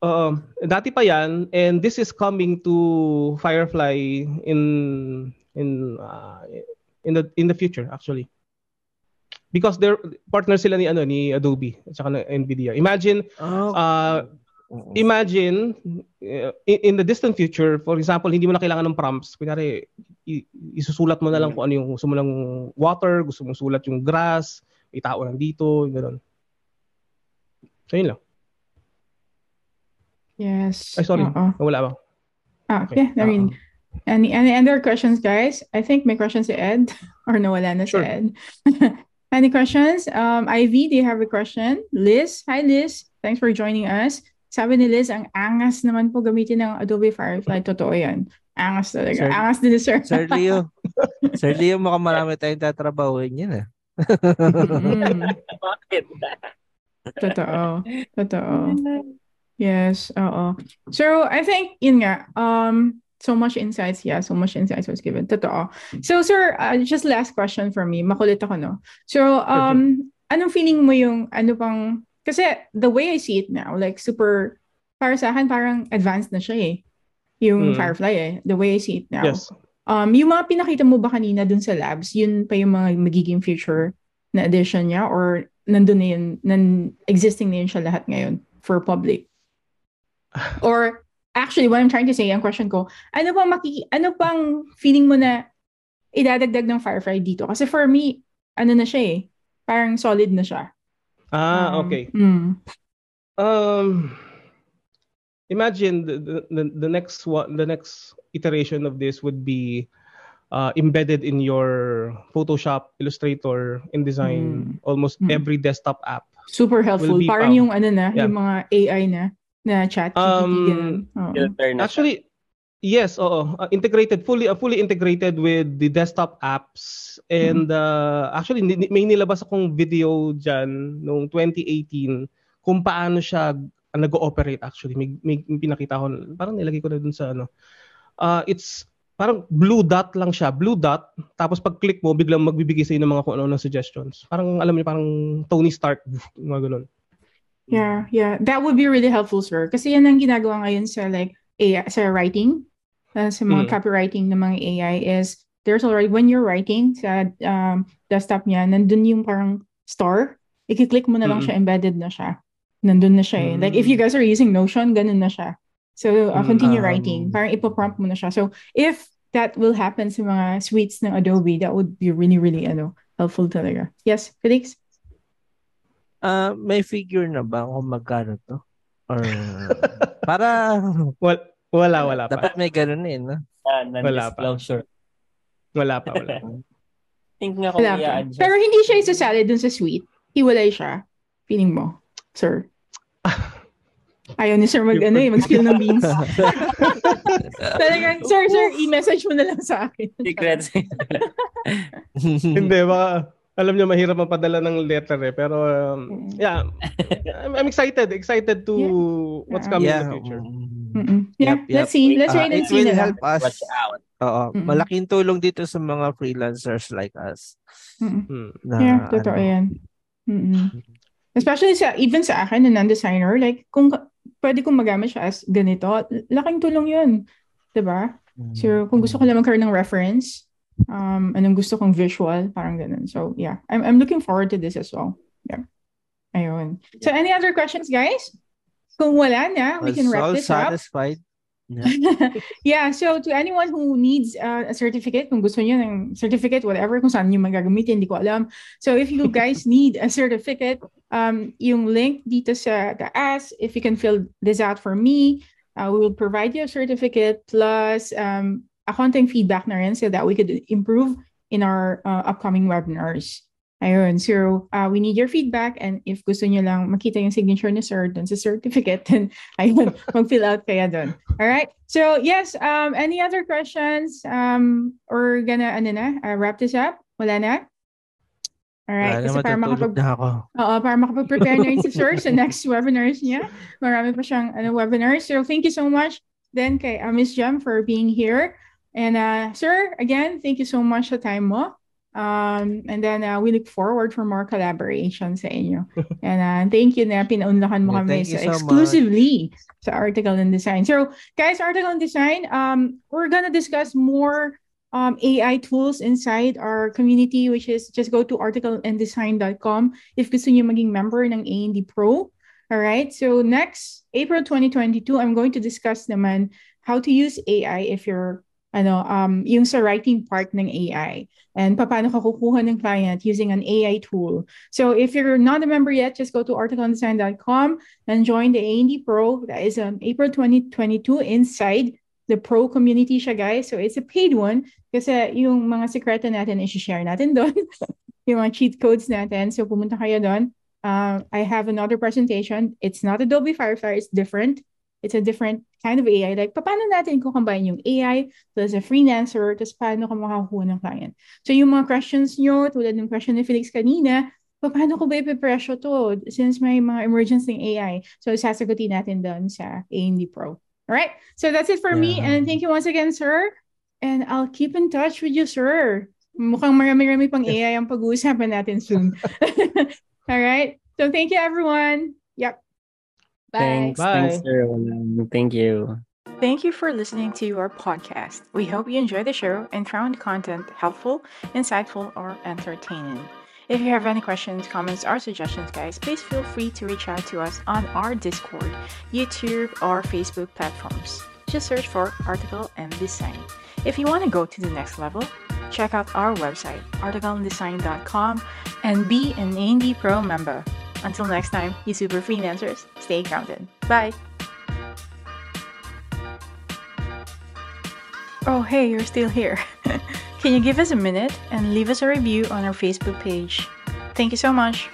Um, dati pa yan and this is coming to Firefly in in uh, in the in the future actually. Because they're partner sila ni ano ni Adobe at saka ng Nvidia. Imagine Oh, uh, imagine uh, in, in the distant future, for example, hindi mo na kailangan ng prompts. Kunyari, i- isusulat mo na lang kung ano yung gusto mo lang water, gusto mo sulat yung grass, may tao nandito, gano'n. So, yun lang. Yes. Ay, sorry. Oo. Wala ba? Ah, Okay. yeah, I mean, any, any other questions, guys? I think may questions si Ed or nawala na si Sure. Ed. any questions? Um, Ivy, do you have a question? Liz, hi Liz. Thanks for joining us. Sabi ni Liz, ang angas naman po gamitin ng Adobe Firefly. Totoo yan. Angas talaga. Sir- angas din, sir. Sir Leo. Sir Leo, mukhang marami tayong tatrabahuin yun eh. Mm, Bakit? totoo. Totoo. Yes, oo. So, I think, yun nga, um, so much insights, yeah, so much insights was given. Totoo. So, sir, uh, just last question for me. Makulit ako, no? So, um, anong feeling mo yung, ano pang, kasi the way I see it now, like super, para sa akin, parang advanced na siya eh. Yung Mm. Firefly eh, the way I see it now. Yes. Um, yung mga pinakita mo ba kanina dun sa labs, yun pa yung mga magiging future na addition niya or nandun na yun, nan, existing na yun siya lahat ngayon for public? Or actually, what I'm trying to say, ang question ko, ano pang makiki, ano pang feeling mo na idadagdag ng Firefly dito? Kasi for me, ano na siya eh, parang solid na siya. Ah, Um, okay. mm, Um, imagine the, the, the, next one, the next iteration of this would be uh, embedded in your Photoshop, Illustrator, InDesign, almost Mm. every desktop app. super helpful. Parang found. yung ano na, Yeah. yung mga AI na, na chat, GPT, Um, siya. Actually, yes, oo. Uh, integrated, fully uh, fully integrated with the desktop apps. And uh, actually, may nilabas akong video dyan noong 2018 kung paano siya uh, nag-ooperate actually. May, may pinakita ko, parang nilagay ko na dun sa ano. Uh, it's parang blue dot lang siya, blue dot, tapos pag click mo, biglang magbibigay sa'yo ng mga kung ano suggestions. Parang, alam niyo, parang Tony Stark, mga ganun. Yeah, yeah. That would be really helpful, sir. Kasi yan ang ginagawa ngayon sa like AI, sa writing, uh, sa mga Mm. copywriting ng mga AI is there's already, when you're writing sa um, desktop niya, nandun yung parang star. I-click mo na lang Mm. siya, embedded na siya. Nandun na siya eh. Like if you guys are using Notion, ganun na siya. So, uh, Mm, continue um, writing. Parang ipoprompt mo na siya. So, if that will happen sa mga suites ng Adobe, that would be really, really ano, helpful talaga. Yes, Felix? Ah, may figure na ba kung magkano to? Or para Wala, wala, wala pa. dapat may ganun eh, no? Ah, Wala pa. non-disclosure. Wala pa, wala. Think nga kung Wala pa. i-adjust. Pero hindi siya isasali dun sa suite. Hiwalay siya. Feeling mo, sir. Ayaw ni sir mag, ano, eh, mag-spill ng beans. Talagang, sir, sir, i-message mo na lang sa akin. Secrets. Hindi, baka, alam niyo, mahirap mapadala ng letter eh. Pero, um, yeah, I'm, I'm excited. Excited to Yeah. what's coming yeah. in the future. mm. Mm-mm. Yeah, Yep, yep. let's see. Let's wait and it see will na lang. help us. Watch out. Oo, malaking tulong dito sa mga freelancers like us. Mm-mm. Hmm. Na, Yeah, totoo ano, yan. Mm-mm. Especially sa, even sa akin, na non-designer, like, kung pwede kong magamit siya as ganito, laking tulong yun. 'Di ba? mm, So, kung gusto ko lang magkaroon ng reference, um, anong gusto kong visual, parang ganun. So, yeah. I'm, I'm looking forward to this as well. Yeah. Ayun. So, any other questions, guys? Kung wala na, we can wrap this up. satisfied. Yeah. yeah, so to anyone who needs uh, a certificate, kung gusto niyo ng certificate, whatever, kung saan niyo magagamitin, hindi ko alam. So if you guys need a certificate, um, yung link dito sa taas, if you can fill this out for me, uh, we will provide you a certificate plus um, a konting feedback na rin so that we could improve in our uh, upcoming webinars. Ayun, so uh, we need your feedback and if gusto niyo lang makita yung signature ni sir dun sa certificate, then ayun, mag-fill out kaya dun. All right. So yes, um, any other questions? Um, or gonna ano na, uh, wrap this up? Wala na? All right. Wala Kasi para makapag na ako. Oo, para makapag-prepare na rin si Sir sa next webinars niya. Marami pa siyang ano, webinars. So thank you so much then kay uh, Miss Jem for being here. And uh, Sir, again, thank you so much sa time mo. Um, and then uh, we look forward for more collaboration sa inyo. And uh, thank you na pinaunlakan mo Yeah, kami so exclusively sa Article and Design. So guys, Article and Design, um, we're gonna discuss more um, AI tools inside our community, which is just go to articleanddesign.com if gusto niyo maging member ng A&D Pro. All right. So next April 2022, I'm going to discuss naman how to use AI if you're ano um yung sa writing part ng AI and paano ka kukuha ng client using an AI tool. So if you're not a member yet, just go to articleanddesign.com and join the A&D Pro. That is on April 2022 inside the pro community siya guys. So it's a paid one kasi yung mga sekreto natin i-share natin doon. yung mga cheat codes natin. So pumunta kayo doon. Uh, I have another presentation. It's not Adobe Firefly. It's different. It's a different kind of AI. Like, paano natin kukombine yung AI plus a freelancer, tapos paano ka makakuha ng client. So yung mga questions nyo, tulad ng question ni Felix kanina, paano ko ba ipipresyo to since may mga emergence ng AI? So sasagutin natin doon sa A&D Pro. All right. So that's it for me. Yeah. And thank you once again, sir. And I'll keep in touch with you, sir. Mukhang marami-rami pang AI ang pag-uusapan natin soon. All right. So thank you, everyone. Yep. Bye. Thanks, thanks, Bye. sir. Walang- Thank you. Thank you for listening to our podcast. We hope you enjoyed the show and found content helpful, insightful, or entertaining. If you have any questions, comments, or suggestions, guys, please feel free to reach out to us on our Discord, YouTube, or Facebook platforms. Just search for Article and Design. If you want to go to the next level, check out our website, articleanddesign.com, and be an A&D Pro member. Until next time, you super freelancers, stay grounded. Bye. Oh, hey, you're still here. Can you give us a minute and leave us a review on our Facebook page? Thank you so much.